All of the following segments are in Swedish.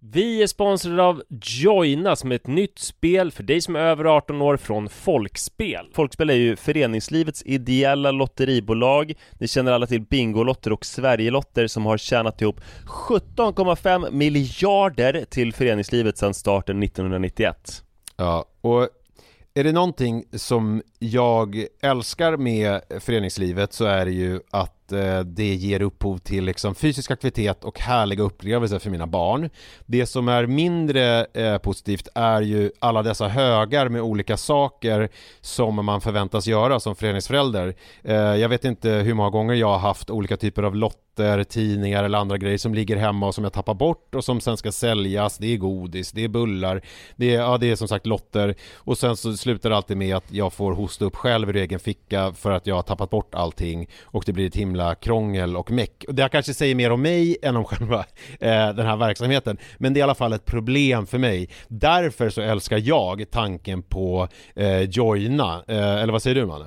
Vi är sponsrade av Joina som är ett nytt spel för dig som är över 18 år från Folkspel. Folkspel är ju föreningslivets ideella lotteribolag. Ni känner alla till Bingolotter och Sverigelotter som har tjänat ihop 17,5 miljarder till föreningslivet sedan starten 1991. Ja, och är det någonting som jag älskar med föreningslivet så är det ju att eh, det ger upphov till liksom fysisk aktivitet och härliga upplevelser för mina barn. Det som är mindre eh, positivt är ju alla dessa högar med olika saker som man förväntas göra som föreningsförälder. Eh, jag vet inte hur många gånger jag har haft olika typer av lotter, tidningar eller andra grejer som ligger hemma och som jag tappar bort och som sen ska säljas. Det är godis, det är bullar, det är, ja, det är som sagt lotter och sen så slutar det alltid med att jag får hosta upp själv ur egen ficka för att jag har tappat bort allting och det blir ett himla krångel och meck. Det här kanske säger mer om mig än om själva eh, den här verksamheten men det är i alla fall ett problem för mig. Därför så älskar jag tanken på eh, Joina, eh, eller vad säger du Manne?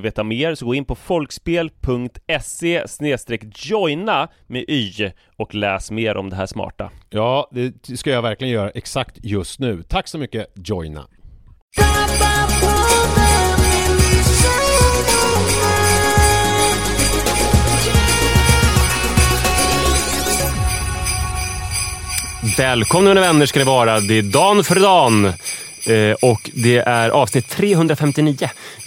veta mer så gå in på folkspel.se joina med y och läs mer om det här smarta. Ja, det ska jag verkligen göra exakt just nu. Tack så mycket Joina! Välkomna mina vänner ska det vara. Det är Dan för Dan. Eh, och det är avsnitt 359.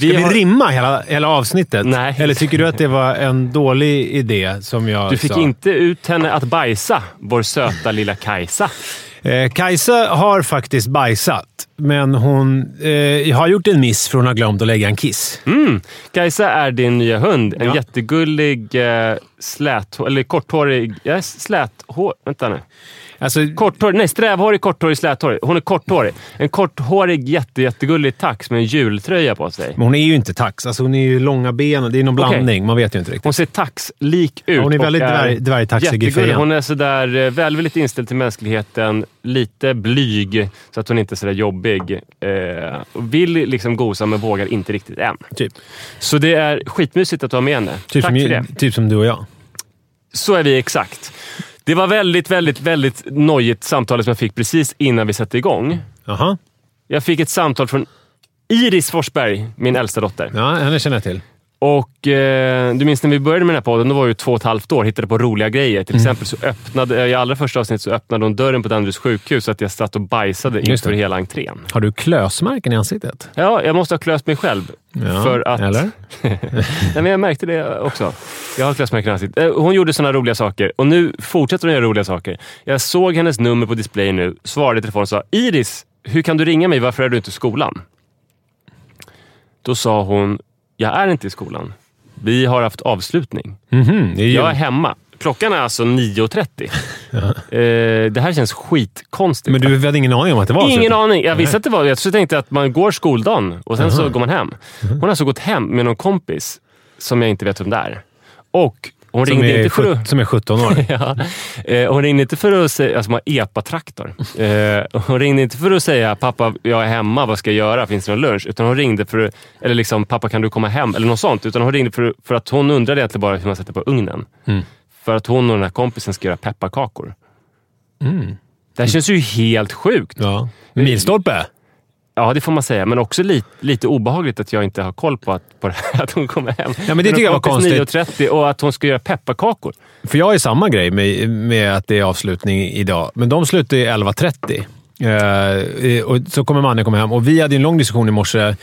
Vi Ska vi har- rimma hela, hela avsnittet? Nej. Eller tycker du att det var en dålig idé som jag Du fick sa? inte ut henne att bajsa, vår söta lilla Kajsa. Eh, Kajsa har faktiskt bajsat, men hon eh, har gjort en miss för hon har glömt att lägga en kiss. Mm. Kajsa är din nya hund. En Ja. jättegullig, eh, slät, eller korthårig, ja, släthår... Vänta nu. Alltså, Korthårig, nej strävhårig, korthårig, släthårig. Hon är korthårig. En korthårig, jätte, jättegullig tax med en jultröja på sig. men hon är ju inte tax. Alltså, hon är ju långa ben. Det är någon blandning. Man vet ju inte riktigt. Hon ser taxlik ut. Ja, hon är väldigt dvärg- dvärgtaxig i fejan. Hon är sådär eh, välvilligt inställd till mänskligheten, lite blyg, så att hon inte är sådär jobbig. Eh, vill liksom gosa, men vågar inte riktigt än. Typ, Så det är skitmysigt att ha med henne. typ, Tack som, för det. typ som du och jag. Så är vi exakt. Det var väldigt, väldigt, väldigt nojigt samtal som jag fick precis innan vi satte igång. Jaha. Jag fick ett samtal från Iris Forsberg, min äldsta dotter. Ja, henne känner jag till. Och eh, Du minns när vi började med den här podden, då var jag två och ett halvt år hittade på roliga grejer. Till exempel så öppnade, i allra första avsnittet så öppnade hon dren på Danderyds sjukhus så att jag satt och bajsade Just inför det. hela entrén. Har du klösmärken i ansiktet? Ja, jag måste ha klöst mig själv. Ja, för att... Eller? Nej, men jag märkte det också. Jag har klösmärken i ansiktet. Eh, Hon gjorde sådana roliga saker och nu fortsätter hon göra roliga saker. Jag såg hennes nummer på display nu, svarade i telefon och sa Iris, hur kan du ringa mig? Varför är du inte i skolan? Då sa hon, jag är inte i skolan. Vi har haft avslutning. Mhm, det är. Jag är hemma. Klockan är alltså 9.30. eh, det här känns skitkonstigt. Men du hade ingen aning om att det var Ingen aning. Jag visste att det var Jag tänkte att man går skoldagen och sen så går man hem. Hon har alltså gått hem med någon kompis som jag inte vet vem det är. Och hon Som ringde inte för att... som är 17 år. Ja. Eh, hon ringde inte för att säga, alltså man har epa-traktor. Eh, hon ringde inte för att säga pappa, jag är hemma, vad ska jag göra, finns det någon lunch? Utan hon ringde för att, eller liksom pappa kan du komma hem? Eller något sånt. Utan hon ringde för, för att hon undrade egentligen bara hur man sätter på ugnen. Mm. För att hon och den här kompisen ska göra pepparkakor. Mm. Det här känns ju helt sjukt. Ja. Milstolpe? Ja, det får man säga. Men också lite, lite obehagligt att jag inte har koll på att, på det här, att hon kommer hem. Ja, men det tycker jag var konstigt. 9.30 och att hon ska göra pepparkakor. För jag är samma grej med, med att det är avslutning idag, men de slutar ju 11.30. Eh, och så kommer mannen komma hem och vi hade en lång diskussion i morse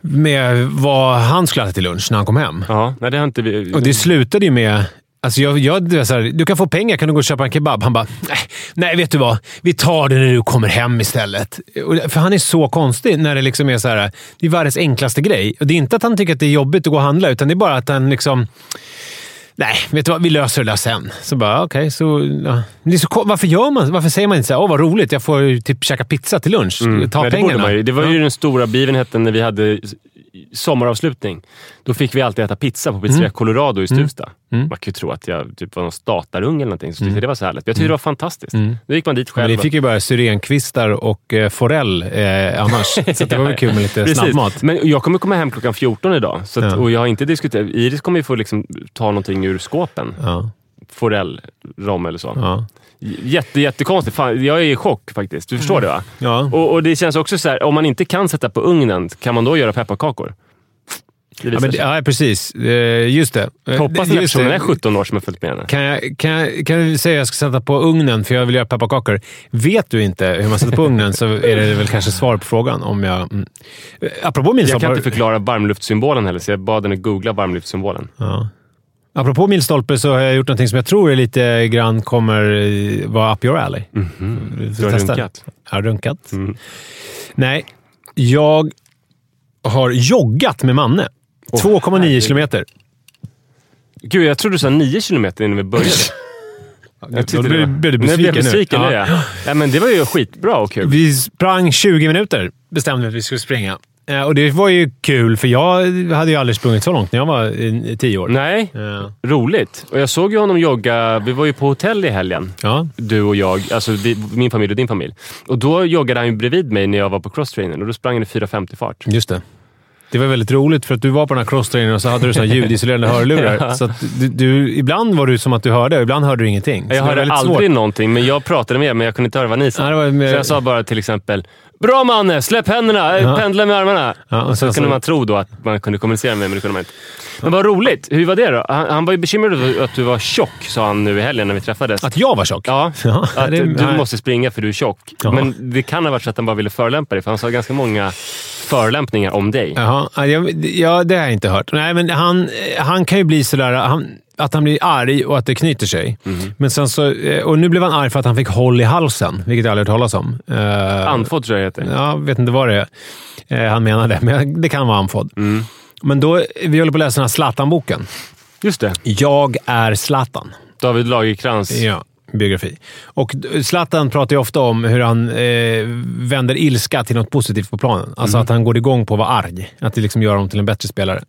med vad han skulle äta till lunch när han kom hem. Ja, nej, det har inte vi... Och det slutade ju med... Alltså jag, jag, det var så här, du kan få pengar, kan du gå och köpa en kebab? Han bara, nej, nej vet du vad? Vi tar det när du kommer hem istället. För han är så konstig när det liksom är så här, det är världens enklaste grej. Och Det är inte att han tycker att det är jobbigt att gå och handla, utan det är bara att han liksom... Nej, vet du vad? Vi löser det där sen. Så bara, okej, så... Ja. Det är så, varför gör man Varför säger man inte så här, åh vad roligt, jag får ju typ käka pizza till lunch. Ta Mm. Nej, det, borde pengarna. man ju. det var ju Ja. den stora begivenheten när vi hade sommaravslutning. Då fick vi alltid äta pizza på pizzeria Colorado i Stuvsta. Mm. Man kan ju tro att jag typ var någon statarunge eller någonting, så tyckte det var så härligt. Jag tyckte det var fantastiskt. Mm. Då gick man dit Men själv. ni fick ju bara syrenkvistar och eh, forell eh, annars. så det var väl kul med lite snabbmat. Men jag kommer komma hem klockan 14 idag. Så att, Ja. Och jag har inte diskuterat. Iris kommer ju få liksom ta någonting ur skåpen. Ja, Forell, rom eller så. ja. Jätte, jättekonstigt. Fan, jag är i chock faktiskt. Du förstår det va? ja. Och, och Det känns också så här, om man inte kan sätta på ugnen, kan man då göra pepparkakor? Ja, men, ja, precis. Eh, Just det. Eh, Hoppas den här personen är 17 år som har följt med henne. Kan jag, kan, jag, kan du säga att jag ska sätta på ugnen för jag vill göra pepparkakor? Vet du inte hur man sätter på ugnen så är det väl kanske svar på frågan. Om jag, mm. Eh, Apropå Jag milstolpar... kan inte förklara varmluftssymbolen heller, så jag bad henne googla varmluftssymbolen. Ja. Apropå milstolpe så har jag gjort något som jag tror är lite grann kommer eh, vara up your alley. Du har Testa. runkat. Jag har runkat. Mm. Nej, jag har joggat med Manne. 2,9 herregud. kilometer. Gud, jag trodde du sa 9 kilometer innan vi började. Jag Då blev, blev du Nu blev besviken besviken nu. Ja. Ja, men det var ju skitbra och kul. Vi sprang 20 minuter, bestämde vi att vi skulle springa. Eh, Och det var ju kul, för jag hade ju aldrig sprungit så långt när jag var eh, 10 år. Nej, Ja. roligt. Och jag såg ju honom jogga. Vi var ju på hotell i helgen. Ja. Du och jag, alltså vi, min familj och din familj. Och Då joggade han ju bredvid mig när jag var på crosstrainern och då sprang han i 4.50 fart. Just det. Det var väldigt roligt för att du var på den här crosstrainern och så hade du såna ljudisolerande hörlurar. Ja. Så du, du, ibland var du som att du hörde och ibland hörde du ingenting. Så det Jag hörde aldrig svårt. någonting, men jag pratade med er, men jag kunde inte höra vad ni sa. Det var mer- Så jag sa bara till exempel “Bra Manne, släpp händerna, Ja. pendla med armarna”. Ja, och så sen kunde så- man tro då att man kunde kommunicera med mig, men det kunde man inte. Men vad roligt. Hur var det då? Han, han var ju bekymrad över att du var tjock, sa han nu i helgen när vi träffades. Att jag var tjock? Ja, Ja, att det- du nej. måste springa för du är tjock. Men det kan ha varit så att han bara ville förolämpa dig, för han sa ganska många förolämpningar om dig. Jaha, ja, det har jag inte hört. Nej, men han, han kan ju bli sådär... Han, att han blir arg och att det knyter sig. Mhm. Men sen så, eh, och nu blev han arg för att han fick håll i halsen, vilket jag aldrig hört talas om. Uh, Andfådd tror jag det heter. Ja, vet inte vad det är eh, han menade, men det kan vara andfådd. Mm. Men då, vi håller på att läsa den här Zlatan-boken. Just det. Jag är Zlatan. David Lagercrantz. Ja. Biografi. Och Zlatan pratar ju ofta om hur han eh, vänder ilska till något positivt på planen. Alltså att han går igång på att vara arg. Att det liksom gör honom till en bättre spelare.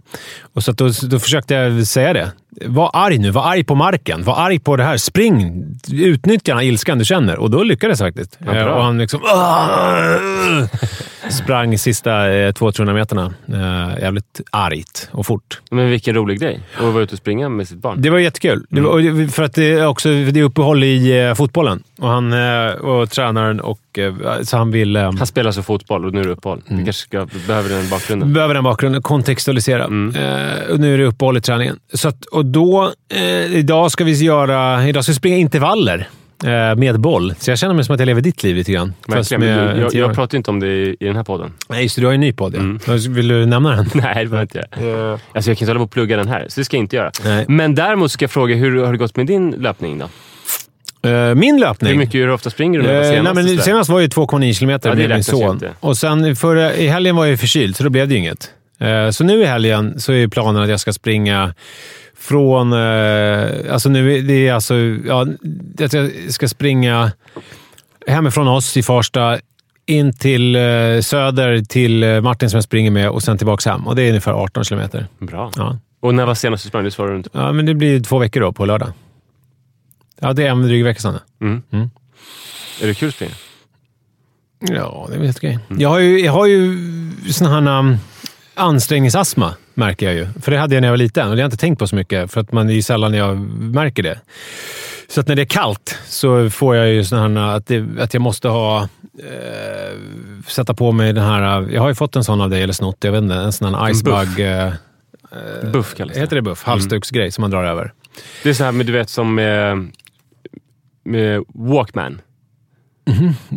Och så då, då försökte jag säga det. Var arg nu. Var arg på marken. Var arg på det här. Spring! Utnyttja den här ilskan du känner. Och då lyckades faktiskt. Ja. Eh, och han liksom... Sprang sista eh, 200-300 meterna. Eh, jävligt argt och fort. Men vilken rolig grej. att vara ute och springa med sitt barn. Det var jättekul. Det var, det- för att det är också det är uppehåll i eh, fotbollen. Och han och tränaren och... eh, Så han vill... eh, Han spelar så fotboll och nu är det uppehåll. Mm. Vi kanske ska, behöver den bakgrunden. Behöver den bakgrunden. Kontextualisera. Eh, och nu är det uppehåll i träningen. Så att, och då... Eh, idag ska vi göra... Idag ska vi springa intervaller. Eh, med boll. Så jag känner mig som att jag lever ditt liv lite grann. Verkligen. med jag, jag pratar ju inte om det i, i den här podden. Nej, det. Du har ju en ny podd. Ja. Mm. Vill du nämna den? Nej, det var inte jag. Alltså, jag kan inte hålla på och plugga den här, så det ska jag inte göra. Nej. Men däremot ska jag fråga, hur har det gått med din löpning då? Eh, min löpning? Hur mycket, hur ofta springer du? Vad Eh, nej, senast men och sådär? senast var ju 2,9 kilometer Ja, det med min son. Och sen förra, i helgen var jag förkyld, så då blev det ju inget. Eh, så nu i helgen så är planen att jag ska springa från... Alltså nu det är alltså... Ja, att jag ska springa hemifrån oss i Farsta in till Söder till Martin som jag springer med och sen tillbaka hem. Och det är ungefär 18 kilometer. Bra. Ja. Och när var senast du sprang? Det svarade du inte på. ja, men det blir två veckor då på lördag. Ja, det är en dryg vecka sedan. Mm. Mm. Är det kul att springa? Ja, det är väl helt okej. Mm. Jag har ju, jag har ju sån här um, ansträngningsastma, märker jag ju. För det hade jag när jag var liten och det har jag inte tänkt på så mycket, för att man är ju sällan jag märker det. Så att när det är kallt så får jag ju sån här att, det, att jag måste ha... Eh, sätta på mig den här... Jag har ju fått en sån av dig, eller snott. Jag vet inte. En sån här icebug... Eh, Buff kallas det. heter det buff? Halsduksgrej som man drar över. Det är så här, men du vet som med, med Walkman.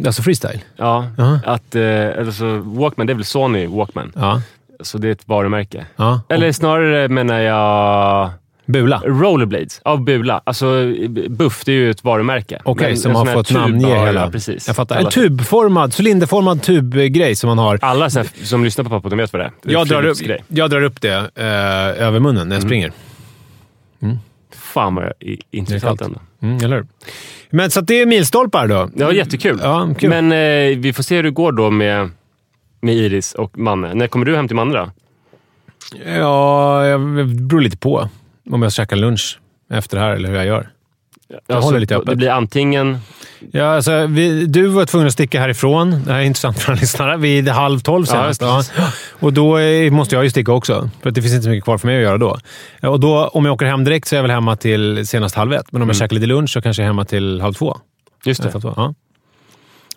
Alltså freestyle. Ja, Jaha. att, eh, alltså, Walkman, det är väl Sony Walkman. Ja. Så det är ett varumärke. ja. Eller snarare menar jag Bula. Rollerblades av Bula. Alltså, Buff, det är ju ett varumärke. Okej, Men som har fått namnge hela... Ja, precis. Jag fattar. En tubformad, cylinderformad tubgrej som man har. Alla här, som lyssnar på Pappa, de vet vad det är. det är. Jag drar, upp, jag drar upp det eh, över munnen när jag springer. Fan vad intressant ändå. Mm, eller? Men så det är milstolpar då. Var jättekul. Ja, kul. Men eh, vi får se hur det går då med, med Iris och Manne. När kommer du hem till Manne då? Ja, jag- det beror lite på om jag käkar lunch efter det här eller hur jag gör. Alltså, håller lite öppet. Det blir antingen... Ja, alltså, vi, du var tvungen att sticka härifrån. Det här är intressant för lyssnare. Vid halv tolv senast. Ja, och då eh, måste jag ju sticka också, för att det finns inte så mycket kvar för mig att göra då. Ja, Och då om jag åker hem direkt så är jag väl hemma till senast halv ett. Men om jag käkar lite lunch så kanske jag är hemma till halv två. Just det. Halv två, Ja.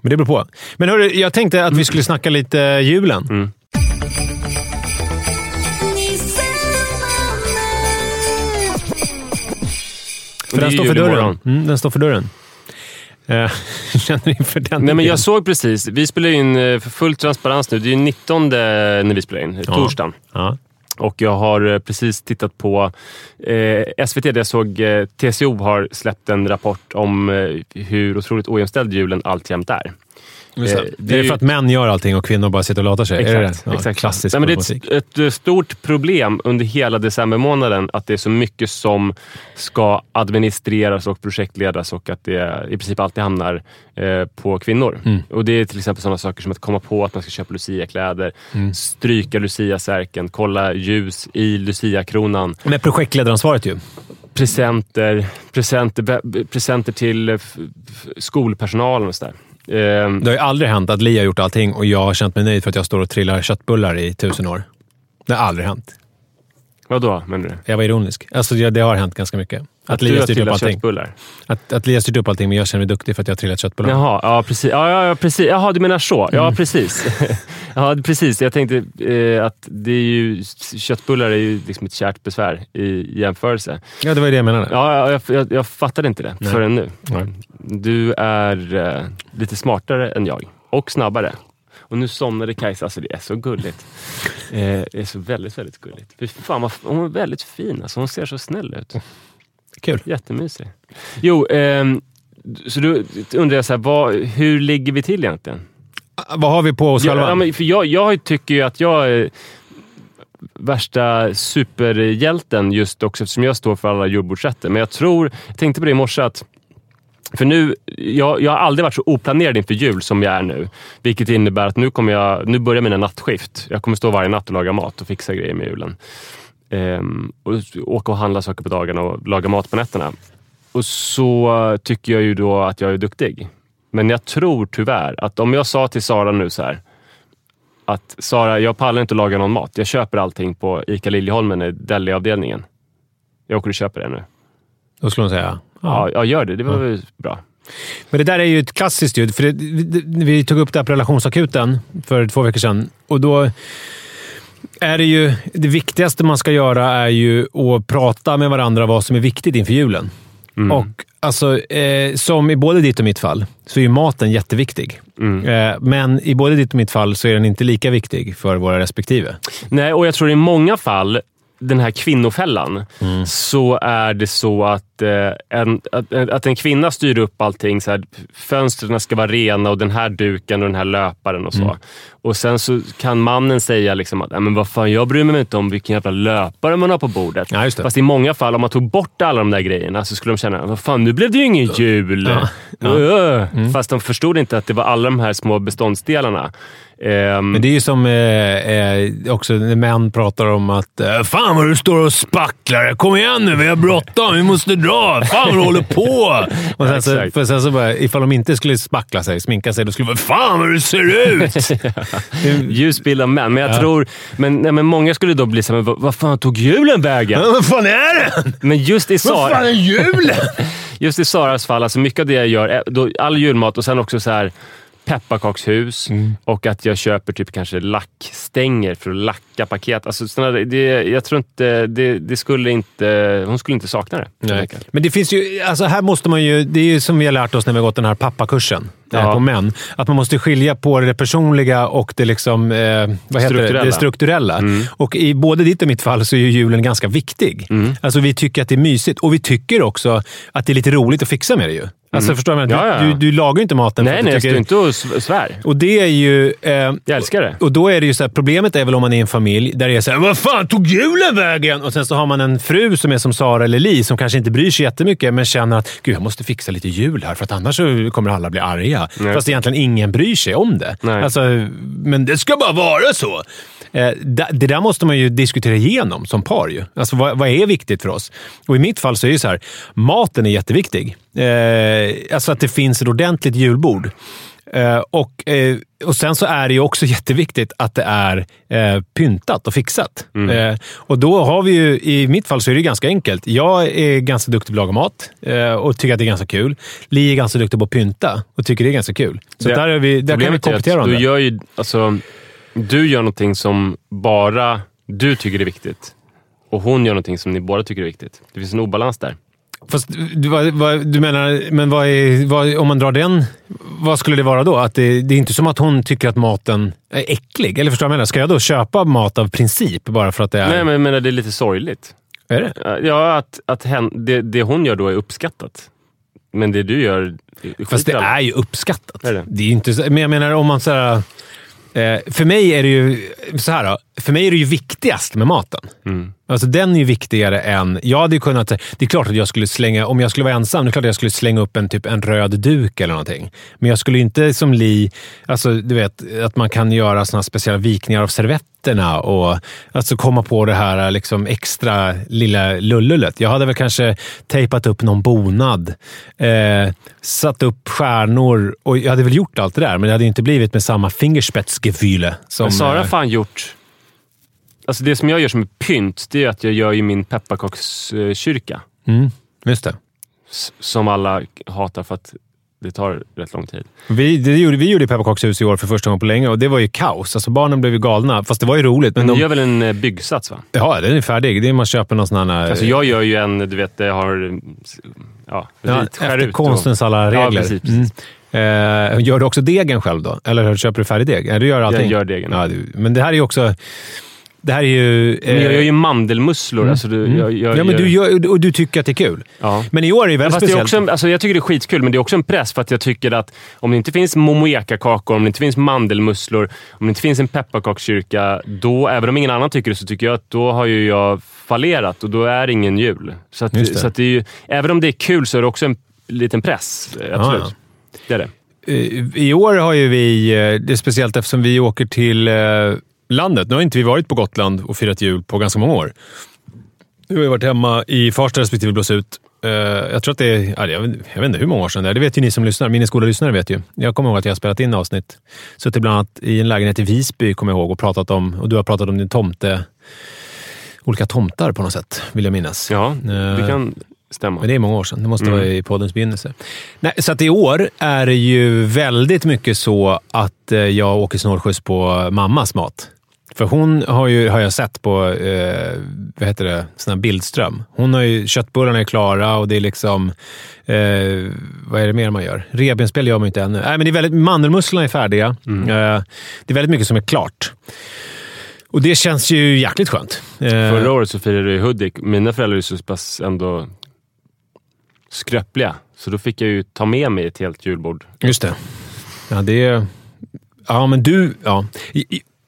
Men det beror på. Men hörru, jag tänkte att vi skulle snacka lite julen. Mm. För den står för dörren. Mm, den står för dörren. Eh, Känner inför den? Nej, men jag såg precis. Vi spelar in eh, för full transparens nu. Det är ju 19 när vi spelar in. Ja. Torsdagen. Ja. Och jag har eh, precis tittat på eh, SVT där jag såg eh, TCO har släppt en rapport om eh, hur otroligt ojämställd julen alltjämt är. Just det. Eh, det är ju- för att män gör allting och kvinnor bara sitter och latar sig? är det Exakt. det? Ja, exakt. Klassisk Nej, men det är ett, ett eh, stort problem under hela decembermånaden att det är så mycket som ska administreras och projektledas och att det i princip alltid hamnar eh, på kvinnor. Mm. Och Det är till exempel sådana saker som att komma på att man ska köpa luciakläder, Mm. stryka luciasärken, kolla ljus i luciakronan, Med projektledaransvaret ju. presenter, presenter, presenter till eh, skolpersonalen och sådär. Ehm, Det har ju aldrig hänt att Li har gjort allting och jag har känt mig nöjd för att jag står och trillar köttbullar i tusen år. Det har aldrig hänt. vadå menar du? Jag var ironisk. Alltså, det, det har hänt ganska mycket. Att, du Li har styrt upp allting. köttbullar? Att, att Li har styrt upp allting, men jag känner mig duktig för att jag har trillat köttbullar. Jaha, ja precis. Ja, ja, precis. Jaha, du menar så. Ja, Mm. precis. ja, precis. Jag tänkte eh, att det är ju, köttbullar är ju liksom ett kärt besvär i jämförelse. Ja, det var ju det jag menade. Ja, jag, jag, jag fattade inte det Nej. förrän nu. Nej. Du är eh, lite smartare än jag och snabbare. Och nu somnade Kajsa. Alltså det är så gulligt. Eh, det är så väldigt, väldigt gulligt. Fy fan, vad, hon är väldigt fin. Alltså, hon ser så snäll ut. Kul. Jättemysig. Jo, ehm, så då undrar jag, så här, vad, hur ligger vi till egentligen? Vad har vi på oss Ja, själva? ja, men för jag, jag tycker ju att jag är värsta superhjälten just också eftersom jag står för alla jordbordsrätter. Men jag tror, jag tänkte på det i morse att för nu, jag, jag har aldrig varit så oplanerad inför jul som jag är nu. Vilket innebär att nu, kommer jag, nu börjar mina nattskift. Jag kommer stå varje natt och laga mat och fixa grejer med julen. Ehm, och åka och handla saker på dagarna och laga mat på nätterna. Och så tycker jag ju då att jag är duktig. Men jag tror tyvärr att om jag sa till Sara nu så här att Sara, jag pallar inte att laga någon mat. Jag köper allting på ICA Liljeholmen i deliavdelningen. Jag åker och köper det nu. Då skulle hon säga Ja, ja gör det. Det var väl bra. Men det där är ju ett klassiskt ljud. För det, det, vi tog upp det här på relationsakuten för två veckor sedan. Och då är det ju... Det viktigaste man ska göra är ju att prata med varandra vad som är viktigt inför julen. Mm. Och alltså, eh, som i både ditt och mitt fall, så är ju maten jätteviktig. Mm. Eh, men i både ditt och mitt fall så är den inte lika viktig för våra respektive. Nej, och jag tror i många fall, den här kvinnofällan, Mm. så är det så att, eh, en, att, att en kvinna styr upp allting. Så här, fönstren ska vara rena och den här duken och den här löparen och så. Mm. Och sen så kan mannen säga liksom att "Nej, men vad fan, jag bryr mig inte om vilken jävla löpare man har på bordet. Ja, just det. Fast i många fall, om man tog bort alla de där grejerna så skulle de känna vad fan, nu blev det ju ingen jul. Ja, ja. Öh. Mm. Fast de förstod inte att det var alla de här små beståndsdelarna. Ehm, Men det är ju som eh, eh, också när män pratar om att eh, “Fan vad du står och spacklar! Kom igen nu, vi har bråttom, vi måste dra! Fan vad du håller på!” och sen så, för sen så bara, Ifall de inte skulle spackla sig, sminka sig, då skulle de bara “Fan vad du ser ut!” Ljus bild av män. Men jag Ja. tror... Men, nej, men många skulle då bli såhär, men vad, fan tog julen vägen? “Vad fan är den? Men just i, Vad fan Sara, är julen?” just i Saras fall, alltså mycket av det jag gör, då, all julmat och sen också så här pepparkakshus Mm. och att jag köper typ kanske lackstänger för att lacka paket. Alltså, där- det, jag tror inte... Det, det skulle inte... Hon skulle inte sakna det. Nej. Men det finns ju, alltså här måste man ju, det är ju som vi har lärt oss när vi har gått den här pappakursen Ja. på män. Att man måste skilja på det personliga och det, liksom, eh, vad heter det? Strukturella. det strukturella. Mm. Och i både ditt och mitt fall så är ju julen ganska viktig. Mm. Alltså vi tycker att det är mysigt och vi tycker också att det är lite roligt att fixa med det ju. Alltså förstår du? Mm. Ja, ja, ja. Du, du lagar ju inte maten för Nej, att nej, du jag tycker... står inte och svär. Och det är ju... Eh, Jag älskar det. och då är det ju så här, problemet är väl om man är en familj där det är så här, vad fan tog julen vägen? Och sen så har man en fru som är som Sara eller Li som kanske inte bryr sig jättemycket men känner att Gud, jag måste fixa lite jul här för att annars kommer alla bli arga. Nej. Fast egentligen ingen bryr sig om det. Nej. Alltså, men det ska bara vara så. Eh, det där måste man ju diskutera igenom som par. Ju. Alltså, vad, vad är viktigt för oss? Och I mitt fall så är det så här, maten är jätteviktig. Eh, alltså att det finns ett ordentligt julbord. Eh, och, eh, och Sen så är det ju också jätteviktigt att det är eh, pyntat och fixat. Eh, och då har vi ju, I mitt fall så är det ganska enkelt. Jag är ganska duktig på att laga mat eh, och tycker att det är ganska kul. Li är ganska duktig på att pynta och tycker det är ganska kul. Så Det- där, är vi, där kan vi komplettera varandra. du gör ju... Alltså, du gör någonting som bara du tycker är viktigt. Och hon gör någonting som ni båda tycker är viktigt. Det finns en obalans där. Fast du, vad, vad, du menar, men vad är, vad, om man drar den, vad skulle det vara då? Att det, det är inte som att hon tycker att maten är äcklig. Eller förstår du vad jag menar? Ska jag då köpa mat av princip bara för att det är... Nej, men jag menar, det är lite sorgligt. Är det? Ja, att, att hen, det, det hon gör då är uppskattat. Men det du gör... det Fast det är ju uppskattat. Är det? är ju inte men jag menar om man så här, eh, För mig är det ju så här då, För mig är det ju viktigast med maten. Mm. Alltså den är ju viktigare än... Jag hade ju kunnat... Det är klart att jag skulle slänga... Om jag skulle vara ensam, det är klart att jag skulle slänga upp en, typ, en röd duk eller någonting. Men jag skulle inte som Li... Alltså, du vet, att man kan göra såna speciella vikningar av servetterna och alltså komma på det här liksom extra lilla lullulet. Jag hade väl kanske tejpat upp någon bonad, eh, satt upp stjärnor och jag hade väl gjort allt det där, men det hade ju inte blivit med samma fingerspetsgefühle som... Men Sara har eh, fan gjort... Alltså det som jag gör som pynt, det är att jag gör ju min pepparkakskyrka. mm, just det. Som alla hatar för att det tar rätt lång tid. Vi, det gjorde, vi gjorde pepparkakshus i år för första gången på länge och det var ju kaos. Alltså barnen blev ju galna, fast det var ju roligt. Men Men du de, gör väl en eh, byggsats va? ja, den är färdig. Det är man köper någon sån här... Alltså jag gör ju en, du vet, jag har... Ja, ja, efter ut och- konstens alla regler. Ja, precis. precis. Mm. Eh, gör du också degen själv då? Eller köper du färdig deg? Du gör allting? gör degen. Ja, du, men det här är ju också... Det här är ju... Men jag eh, gör ju mandelmusslor. Alltså du, mm. jag, jag, ja, men du gör, och du tycker att det är kul. Ja. Men i år är det väldigt det är speciellt. också, en- alltså jag tycker det är skitkul, men det är också en press för att jag tycker att om det inte finns momoeka-kakor, om det inte finns mandelmusslor, om det inte finns en pepparkakskyrka, då, även om ingen annan tycker det, så tycker jag att då har ju jag fallerat och då är det ingen jul. Så, att, det. så att det är ju, även om det är kul så är det också en liten press. eh, Absolut. Ah, ja. Det är det. Eh, I år har ju vi, eh, det är speciellt eftersom vi åker till eh, landet. Nu har inte vi varit på Gotland och firat jul på ganska många år. Nu har vi varit hemma i Farsta respektive Blåsut. Eh, Jag tror att det är, ja, jag vet inte hur många år sedan det är. Det vet ju ni som lyssnar. Mina skola lyssnare vet ju. Jag kommer ihåg att jag har spelat in avsnitt. Suttit bland annat i en lägenhet i Visby, kommer jag ihåg, och pratat om, och du har pratat om din tomte, olika tomtar på något sätt, vill jag minnas. Ja, det Eh, kan stämma. men det är många år sedan. Det måste Mm. vara i poddens begynnelse. Nej, så att i år är det ju väldigt mycket så att eh, jag åker snålskjuts på mammas mat. För hon har, ju, har jag sett på eh, vad heter det, sån här Bildström. Hon har ju, köttbullarna är klara och det är liksom... Eh, vad är det mer man gör? Revbensspjäll gör man ju inte ännu. Nej, men det är väldigt, mandelmusslorna är färdiga. Eh, det är väldigt mycket som är klart. Och det känns ju jäkligt skönt. Eh, Förra året så firade jag i Hudik. Mina föräldrar är så pass ändå skröpliga, så då fick jag ju ta med mig ett helt julbord. Just det. Ja, det är... Ja, men du... Ja.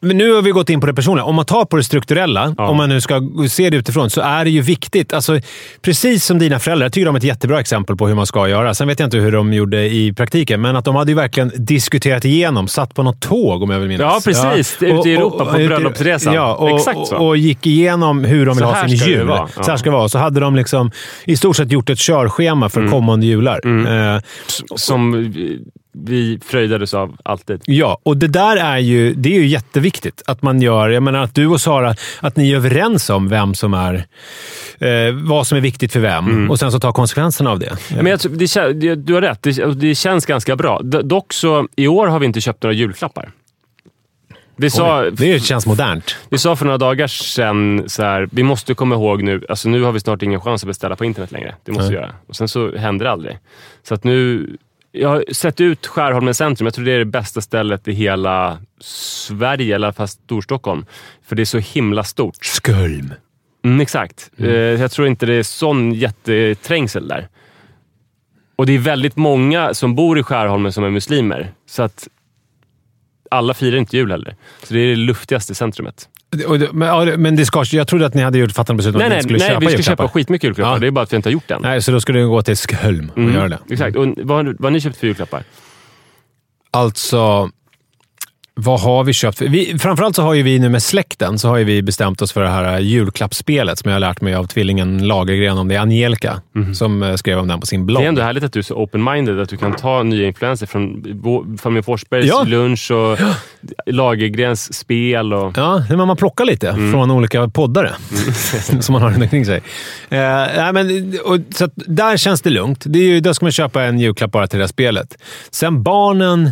Men nu har vi gått in på det personliga. Om man tar på det strukturella, Ja. om man nu ska se det utifrån, så är det ju viktigt. Alltså, precis som dina föräldrar. Jag tycker de är ett jättebra exempel på hur man ska göra. Sen vet jag inte hur de gjorde i praktiken, men att de hade ju verkligen diskuterat igenom. Satt på något tåg, om jag vill minnas. Ja, precis. Ute i Europa på ute- bröllopsresan. Ja, och, Exakt så. Och, och gick igenom hur de vill ha sin jul. vara. Så här ska det vara. Så hade de liksom i stort sett gjort ett körschema för Mm. kommande jular. Eh, Som vi, fröjdades av alltid. Ja, och det där är ju, det är ju jätteviktigt att man gör. Jag menar att du och Sara, att ni är överens om vem som är, eh, vad som är viktigt för vem och sen så tar konsekvenserna av det. Men jag, det, det, du har rätt, det, det känns ganska bra. Dock så, i år har vi inte köpt några julklappar. Vi sa, det känns modernt. vi sa för några dagar sedan så här, vi måste komma ihåg nu, alltså nu har vi snart ingen chans att beställa på internet längre. Det måste vi göra. Och sen så händer det aldrig. Så att nu, jag har sett ut Skärholmen centrum. Jag tror det är det bästa stället i hela Sverige, eller i alla fall Storstockholm. För det är så himla stort. Skölm. Mm, exakt. Eh, jag tror inte det är sån jätteträngsel där. Och det är väldigt många som bor i Skärholmen som är muslimer. Så att alla firar inte jul heller. Så det är det luftigaste centrumet. Men, men det ska, jag trodde att ni hade gjort fattat beslut om Nej, att ni nej, skulle nej köpa vi ska julklappar. köpa skitmycket julklappar. Ja. Det är bara att vi inte har gjort det än. Nej, så då skulle du gå till Skölm och Mm, göra det. Exakt. Och vad, vad har ni köpt för julklappar? Alltså, vad har vi köpt? Vi, framförallt så har ju vi nu med släkten så har ju vi bestämt oss för det här julklappspelet som jag har lärt mig av tvillingen Lagergren om. Det är Angelica som eh, skrev om den på sin blogg. Det är ändå härligt att du är så open-minded, att du kan ta nya influenser från familjen Forsbergs Ja. lunch och Lagergrens spel. Och... Ja, men man plockar lite Mm. från olika poddare som man har runt omkring sig. Eh, nej, men, och, så där känns det lugnt. Det är ju, där ska man köpa en julklapp bara till det här spelet. Sen barnen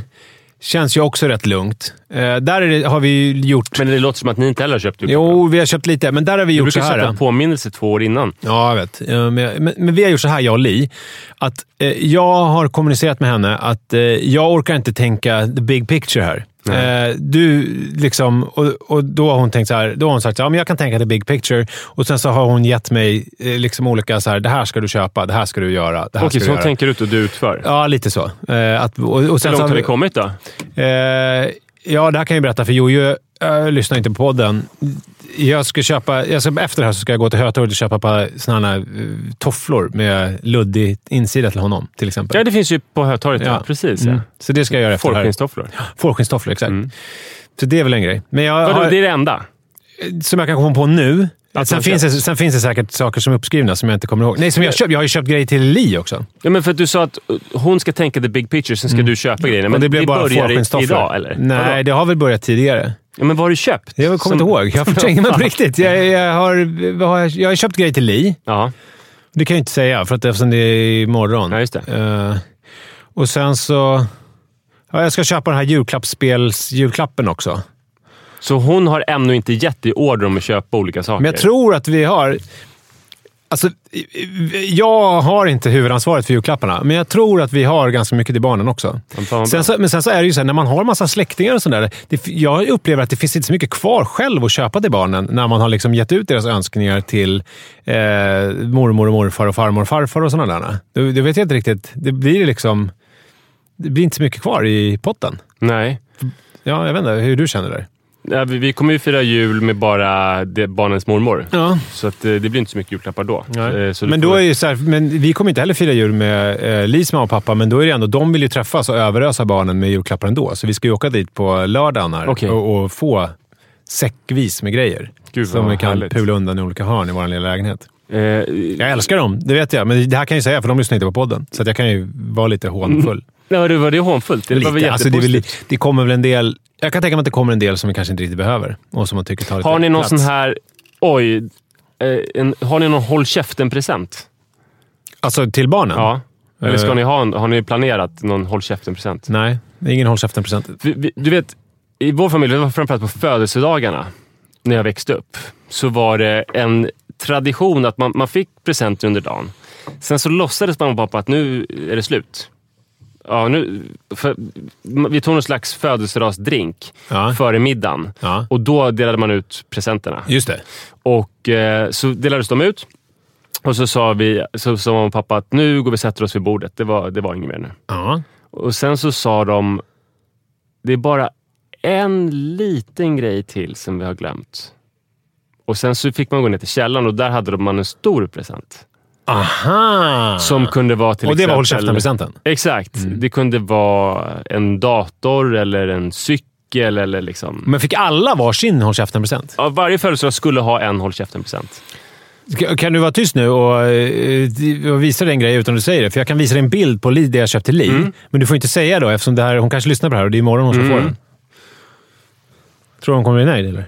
känns ju också rätt lugnt. Eh, där är det, har vi gjort... Men det låter som att ni inte heller har köpt julklappar. jo, vi har köpt lite, men där har vi du gjort så brukar här. sätta påminnelse två år innan. Ja, jag vet. Ja, Men, men, men vi har gjort så här, jag och Li. Att, eh, jag har kommunicerat med henne att eh, jag orkar inte tänka the big picture här. Eh, du, liksom, och, och då har hon tänkt så här, då har hon sagt att ja, men jag kan tänka the big picture. Och sen så har hon gett mig eh, liksom olika, så här, det här ska du köpa, det här ska du göra, det här Okej, ska så hon göra. tänker ut och du utför. Ja, lite så. Eh, att, och, och Hur sen långt så har vi kommit då? Eh, ja, det här kan jag berätta, för Jojo äh, lyssnar inte på podden. Jag ska köpa, jag ska, efter det här så ska jag gå till Hötorget och köpa ett par såna här uh, tofflor med luddig insida till honom, till exempel. Ja, det finns ju på Hötorget. Ja. Precis, ja. Mm. Så det ska jag göra efter det. Fårskinnstofflor. Fårskinnstofflor, exakt. Mm. Så det är väl en grej. Men jag Vadå, har, det är det enda? som jag kan komma på nu. Att sen, finns det, sen finns det säkert saker som är uppskrivna som jag inte kommer ihåg. Nej, som jag, köpt, jag har ju köpt grejer till Li också. Ja, men för att du sa att uh, hon ska tänka the big picture, sen ska du köpa grejerna. Men Mm. Det blev bara börjar idag, eller? Nej, Vadå? det har väl börjat tidigare. Ja, men vad har du köpt? Jag kommer inte ihåg. Jag förtränger mig på riktigt. Jag, jag, har, jag, har köpt grejer till Li. Ja, Det kan jag inte säga, för att eftersom det är imorgon. Ja, just det. Eh, och sen så... Ja, jag ska köpa den här julklappsspels-julklappen också. så hon har ännu inte gett dig order om att köpa olika saker? Men jag tror att vi har... Alltså, jag har inte huvudansvaret för julklapparna, men jag tror att vi har ganska mycket till barnen också. Sen så, men sen så är det ju så här, när man har massa släktingar och sådär. Jag upplever att det finns inte så mycket kvar själv att köpa till barnen när man har liksom gett ut deras önskningar till eh, mormor och morfar och farmor och farfar och sådana där. Det, det vet jag inte riktigt. Det blir liksom... Det blir inte så mycket kvar i potten. Nej. Ja, jag vet inte hur du känner där. Ja, vi, vi kommer ju fira jul med bara det, barnens mormor. Ja. Så att, eh, det blir inte så mycket julklappar då. Eh, Så Men, då är ju så här, men vi kommer inte heller fira jul med eh, Lis mamma och pappa, men då är det ändå, de vill ju träffas och överösa barnen med julklappar ändå. Så vi ska ju åka dit på lördagen här Okej. och, och få säckvis med grejer. Gud, som vi kan härligt. pula undan i olika hörn i vår lilla lägenhet. Eh, Jag älskar dem, det vet jag. Men det här kan jag ju säga, för de lyssnar inte på podden. Så jag kan ju vara lite hånfull. ja, det var det hånfullt? Det var Lite. Alltså, det, jättepositivt. det kommer väl en del... Jag kan tänka mig att det kommer en del som vi kanske inte riktigt behöver och som man tycker tar lite Har ni någon plats. sån här... Oj. Eh, en, har ni någon håll käften-present? Alltså till barnen? Ja. Eller ska Eh. ni ha en, har ni planerat någon håll käften-present? Nej, det är ingen håll käften-present. Du vet, i vår familj, det var framförallt på födelsedagarna, när jag växte upp, så var det en tradition att man, man fick presenter under dagen. Sen så låtsades mamma och pappa att nu är det slut. Ja, nu, för, vi tog någon slags födelsedagsdrink Ja. före middagen Ja. och då delade man ut presenterna. Just det. Och eh, så delades de ut. Och så sa vi, så sa mamma och pappa att nu går vi och sätter oss vid bordet. Det var, det var inget mer nu. Ja. Och sen så sa de, det är bara en liten grej till som vi har glömt. Och sen så fick man gå ner till källaren och där hade man en stor present. Aha! Som kunde vara till och det var håll exempel... käften-presenten? Exakt. Det kunde vara en dator eller en cykel eller liksom... Men fick alla varsin håll käften-present? Ja, varje födelsedag skulle ha en håll käften-present. Kan du vara tyst nu och, eh, och visa dig en grej utan att du säger det? För jag kan visa dig en bild på Li, det jag köpt till Li. Mm. Men du får inte säga då, eftersom det här, hon kanske lyssnar på det här och det är imorgon hon ska få den. Tror du hon kommer bli nöjd, eller?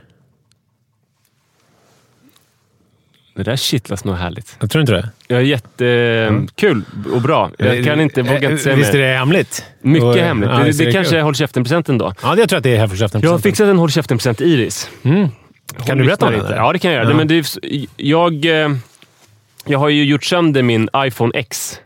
Det där kittlas nog härligt. Jag tror inte det. Ja, jättekul och bra. Jag kan inte, vågar inte säga Eh, Visst är det hemligt? Mycket Och- hemligt. Ja, det är det kanske är håll käften-presenten då. Ja, jag tror att det är håll käften-presenten. Jag har fixat en håll käften-present Iris. Mm. Kan du berätta om den? inte. Ja, det kan jag göra. Ja. Men det är, jag, eh, jag har ju gjort sönder min iPhone X.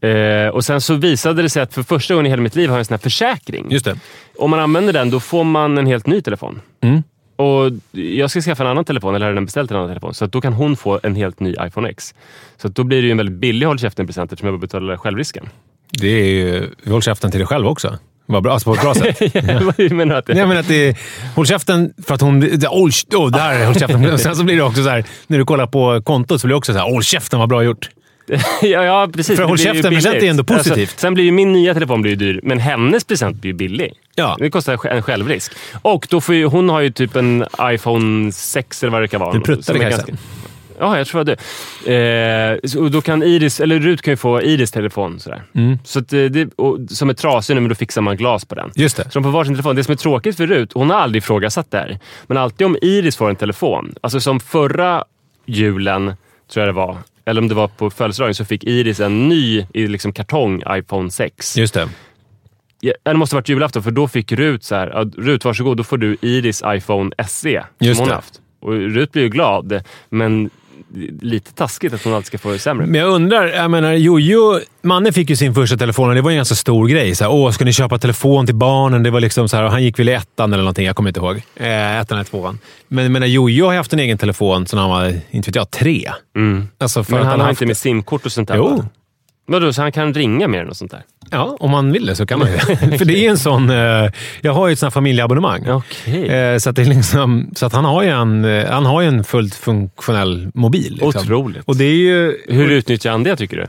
Eh, och Sen så visade det sig att för första gången i hela mitt liv har jag en sån här försäkring. Just det. Om man använder den, då får man en helt ny telefon. Mm. Och Jag ska skaffa en annan telefon, eller har redan beställt en annan telefon. Så att då kan hon få en helt ny iPhone X. Så att då blir det ju en väldigt billig håll käften-present eftersom jag betalar självrisken. Det är ju... Håll käften till dig själv också. Vad bra, alltså på ett bra sätt. Vad menar du att det Nej, men att det är, håll käften för att hon... Oj, oh, där! Håll käften. Och Sen så blir det också så här, när du kollar på kontot så blir det också så här, håll käften vad bra gjort. ja, ja, precis. För håll käften-present är ändå positivt. sen blir ju min nya telefon blir dyr, men hennes present blir ju billig. Ja. Det kostar en självrisk. Och då får ju, hon har ju typ en iPhone 6 eller vad det kan vara. Du pruttade, Kajsa. ganska- Ja, jag tror det. Eh, och då kan Iris, eller Rut kan ju få Iris telefon. Sådär. Mm. Så eh, det, och, som är trasig nu, men då fixar man glas på den. Just det. Så de får varsin telefon. Det som är tråkigt för Rut, hon har aldrig ifrågasatt det här. Men alltid om Iris får en telefon, alltså som förra julen, tror jag det var, eller om det var på födelsedagen, så fick Iris en ny i liksom kartong iPhone 6. Just det. Ja, det måste ha varit julafton, för då fick Rut så här, Rut varsågod, då får du Iris iPhone SE som Just hon det. har haft. Och Rut blir ju glad, men lite taskigt att hon alltid ska få det sämre. Men jag undrar, jag menar Jojo, Manne fick ju sin första telefon och det var en ganska stor grej. Så här, Åh, ska ni köpa telefon till barnen? Det var liksom så här, han gick väl i ettan eller någonting, jag kommer inte ihåg. Eh, ettan eller tvåan. Men jag menar, Jojo har haft en egen telefon sedan han var, inte vet jag, tre. Mm. Alltså Men att han har haft inte med simkort och sånt där Jo. Va? Vadå, så han kan ringa mer än och sånt där? Ja, om man vill det så kan man ju. För det är en sån... Eh, jag har ju ett sånt familjeabonnemang. Okej. Eh, så, att det är liksom, så att han har ju en, eh, han har en fullt funktionell mobil. Liksom. Otroligt. Och det är ju... Hur utnyttjar han det, tycker du?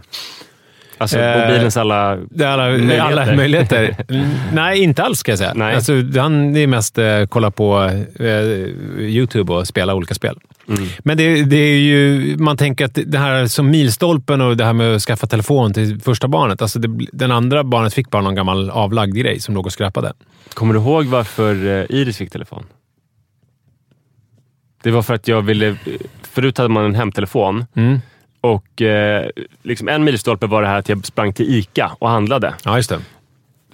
Alltså Eh, mobilens alla... Är alla Möjligheter. Alla möjligheter. Nej, inte alls ska jag säga. Nej. Alltså, han är mest eh, kolla på eh, YouTube och spela olika spel. Mm. Men det, det är ju, man tänker att det här som milstolpen och det här med att skaffa telefon till första barnet. Alltså det, den andra barnet fick bara någon gammal avlagd grej som låg och skräpade. Kommer du ihåg varför eh, Iris fick telefon? Det var för att jag ville... Förut hade man en hemtelefon Mm. Och eh, liksom en milstolpe var det här att jag sprang till ICA och handlade. Ja, just det.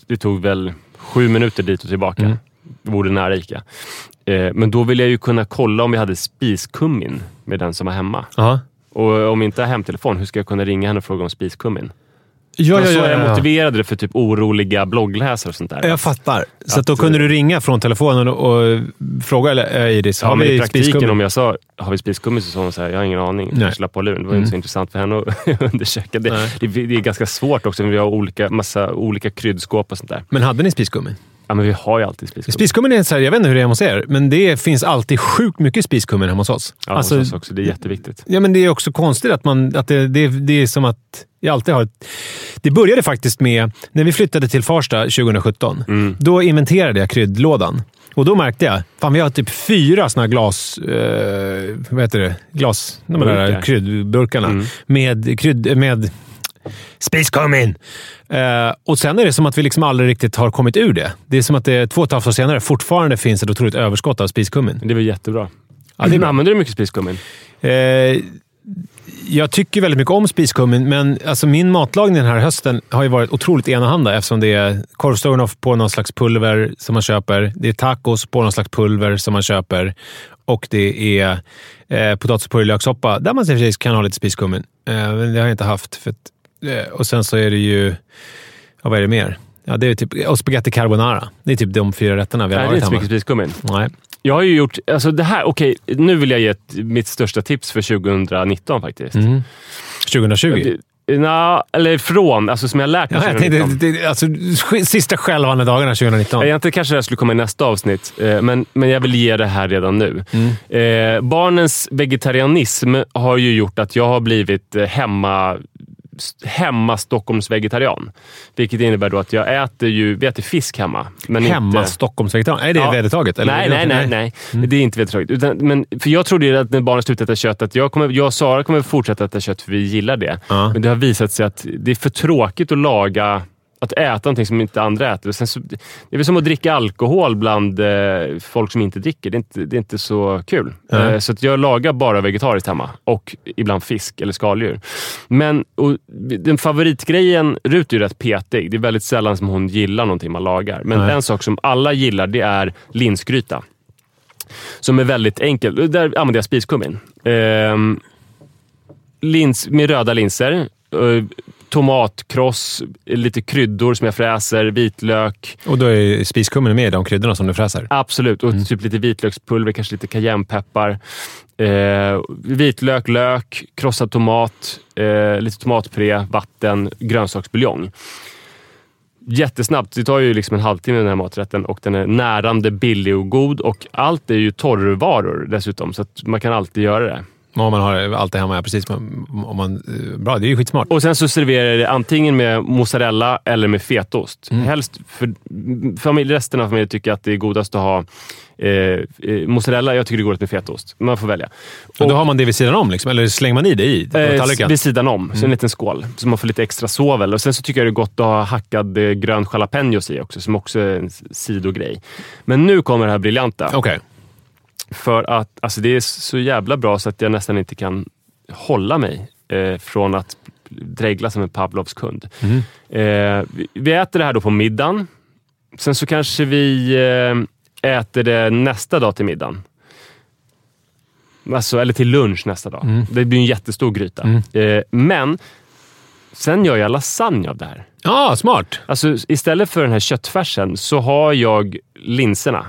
Det tog väl sju minuter dit och tillbaka. Mm. Jag bodde nära ICA. Eh, men då ville jag ju kunna kolla om vi hade spiskummin med den som var hemma. Ja. Och om jag inte har hemtelefon, hur ska jag kunna ringa henne och fråga om spiskummin? Ja, ja, så ja, jag ja. motiverade det för typ oroliga bloggläsare och sånt där. Jag fattar. Så att då kunde du ringa från telefonen och, fråga eller, eh, Iris, har men i vi praktiken om jag sa, har vi spiskummi? Så sa hon så här, jag har ingen aning. Nej. Jag la på luren. Det var Mm. inte så intressant för henne att undersöka. Det, det, det är ganska svårt också, vi har olika, massa olika kryddskåp och sånt där. Men hade ni spiskummin? Ja, men vi har ju alltid spiskummin. Spiskummin är så här, jag vet inte hur det är hos er, men det finns alltid sjukt mycket spiskummin hemma hos oss. Ja, Alltså, hos oss också. Det är jätteviktigt. Ja, men det är också konstigt att, man, att det, det, det är som att jag alltid har ett... Det började faktiskt med, när vi flyttade till Farsta 2017, Mm. då inventerade jag kryddlådan. Och då märkte jag, fan vi har typ fyra såna glas... Eh, vad heter det? Glas... De där Burkar. kryddburkarna. Mm. Med krydd... Med spiskummin! Eh, och sen är det som att vi liksom aldrig riktigt har kommit ur det. Det är som att det två och ett halvt år senare fortfarande finns ett otroligt överskott av spiskummin. Det väl jättebra. Ja, det. Använder du mycket spiskummin? Eh, jag tycker väldigt mycket om spiskummin, men alltså min matlagning den här hösten har ju varit otroligt enahanda eftersom det är korvstroganoff på någon slags pulver som man köper. Det är tacos på någon slags pulver som man köper och det är eh, potatis och purjolökssoppa där man i och för sig kan ha lite spiskummin. Eh, men det har jag inte haft. För och sen så är det ju... Ja, vad är det mer? Ja, det är typ, och spaghetti carbonara. Det är typ de fyra rätterna vi har Nej, det är inte så hemma. mycket spiskummin. Nej. Jag har ju gjort... Alltså det här, okej, nu vill jag ge mitt största tips för 2019 faktiskt. Mm. 2020? Det- Nja, eller från, alltså som jag har lärt mig Ja, jag 2019. tänkte, det, alltså, sista skälvande dagarna 2019. Egentligen kanske det här skulle komma i nästa avsnitt, eh, men, men jag vill ge det här redan nu. Mm. Eh, barnens vegetarianism har ju gjort att jag har blivit eh, hemma hemma Stockholmsvegetarian. Vilket innebär då att jag äter ju, vi äter fisk hemma. Men Hemma inte, Stockholmsvegetarian? Är det Ja. vedertaget? eller? Nej, nej, nej, nej. Mm. Det är inte vedertaget. Utan, men, för jag trodde ju att när barnen slutade äta kött, att jag, kommer, jag och Sara kommer fortsätta äta kött för vi gillar det. Ja. Men det har visat sig att det är för tråkigt att laga att äta någonting som inte andra äter. Och sen så, det är väl som att dricka alkohol bland eh, folk som inte dricker. Det är inte, det är inte så kul. Nej. Eh, så att jag lagar bara vegetariskt hemma och ibland fisk eller skaldjur. Men och, den favoritgrejen, Rut är ju rätt petig. Det är väldigt sällan som hon gillar någonting man lagar. Men Nej. en sak som alla gillar, det är linsgryta. Som är väldigt enkel. Där använder jag spiskummin. Ehm, lins, med röda linser. Tomatkross, lite kryddor som jag fräser, vitlök. Och då är spiskummin med i de kryddorna som du fräser? Absolut. Och typ lite vitlökspulver, kanske lite cayennepeppar. Eh, vitlök, lök, krossad tomat, eh, lite tomatpuré, vatten, grönsaksbuljong. Jättesnabbt. Det tar ju liksom en halvtimme den här maträtten och den är närande, billig och god. Och allt är ju torrvaror dessutom, så man kan alltid göra det. Om man har allt det hemma, ja, precis. Om man, eh, bra, det är ju skitsmart. Och sen så serverar jag det antingen med mozzarella eller med fetaost. Helst för familj, resten av familjen tycker att det är godast att ha eh, eh, mozzarella. Jag tycker det är godast med fetaost. Man får välja. Och då har man det vid sidan om, liksom, eller slänger man i det i Eh, tallriken? vid sidan om, så en liten skål. Så man får lite extra sovel. Och Sen så tycker jag det är gott att ha hackad eh, grön jalapenos i också, som också är en sidogrej. Men nu kommer det här briljanta. Okej. För att alltså det är så jävla bra så att jag nästan inte kan hålla mig eh, från att dregla som en Pavlovs kund. Mhm. Eh, vi, vi äter det här då på middagen. Sen så kanske vi eh, äter det nästa dag till middagen. Alltså, eller till lunch nästa dag. Mm. Det blir en jättestor gryta. Eh, men sen gör jag lasagne av det här. Ja, smart! Alltså, istället för den här köttfärsen så har jag linserna.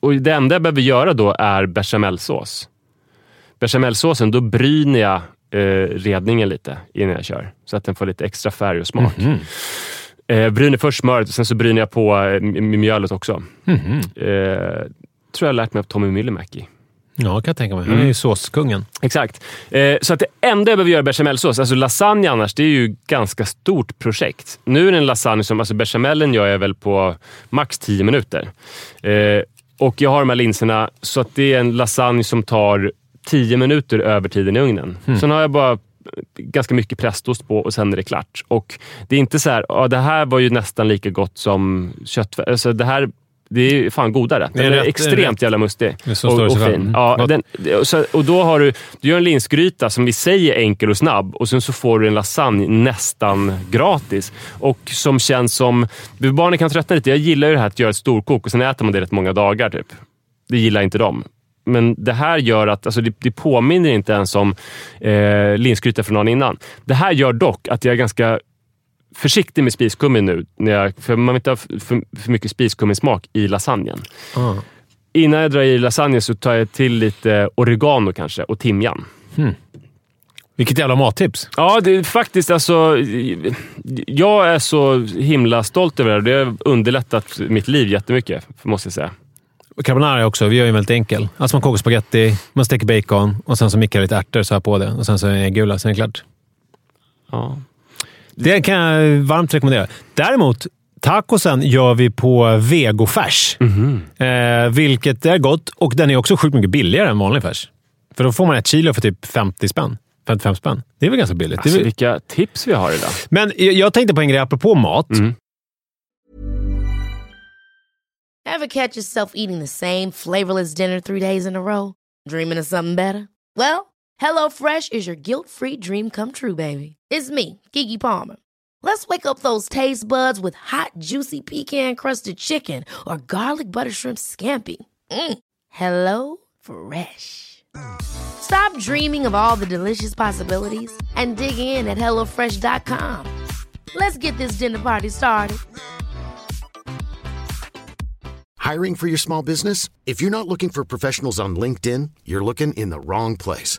Och det enda jag behöver göra då är bechamelsås. Bechamelsåsen, då bryner jag eh, redningen lite innan jag kör. Så att den får lite extra färg och smak. Mhm. Eh, bryner först smöret och sen så bryner jag på eh, mjölet också. Mhm. Eh, tror jag har lärt mig av Tommy Myllymäki. Ja, kan jag tänka mig. Mm. Han är ju såskungen. Exakt. Eh, så att det enda jag behöver göra är bechamelsås. Alltså lasagne annars, det är ju ett ganska stort projekt. Nu är det en lasagne som, alltså bechamelen gör jag väl på max 10 minuter. Eh, och jag har de här linserna, så att det är en lasagne som tar 10 minuter över tiden i ugnen. Sen har jag bara ganska mycket prästost på och sen är det klart. Och Det är inte så här, ja, det här var ju nästan lika gott som kött. Alltså det här det är fan godare. Det är Den är, rätt- är extremt rätt. jävla mustig. Och, och sig fin. Ja, den, och så, och då har du, du gör en linsgryta som vi säger är enkel och snabb och sen så får du en lasagne nästan gratis. Och som känns som... Barnen kan tröttna lite. Jag gillar ju det här att göra ett storkok och sen äter man det rätt många dagar. typ. Det gillar inte de. Men det här gör att, alltså det, det påminner inte ens om eh, linsgryta från dagen innan. Det här gör dock att jag är ganska försiktig med spiskummin nu. När jag, för man vill inte ha för, för mycket spiskumminsmak i lasagnen. Ah. Innan jag drar i lasagne så tar jag till lite oregano kanske och timjan. Vilket jävla mattips. Ja, det är faktiskt alltså... Jag är så himla stolt över det här. Det har underlättat mitt liv jättemycket, måste jag säga. Carbonara också. Vi gör ju väldigt enkel. Alltså man kokar spaghetti, man steker bacon och sen så mikrar lite ärtor så här på det. Och sen så är det äggula, sen är det klart. Ja. Det kan jag varmt rekommendera. Däremot, tacosen gör vi på vegofärs. Eh, vilket är gott och den är också sjukt mycket billigare än vanlig färs. För då får man ett kilo för typ 50 spänn. 55 spänn. Det är väl ganska billigt. Det är Alltså, väl- vilka tips vi har idag. Men jag, jag tänkte på en grej apropå mat. Mm. Ever catch yourself eating the same flavorless dinner three days in a row? Dreaming of something better? Well, HelloFresh is your guilt-free dream come true, baby. It's me, Kiki Palmer. Let's wake up those taste buds with hot, juicy pecan-crusted chicken or garlic butter shrimp scampi. Mm. Hello Fresh. Stop dreaming of all the delicious possibilities and dig in at HelloFresh.com. Let's get this dinner party started. Hiring for your small business? If you're not looking for professionals on LinkedIn, you're looking in the wrong place.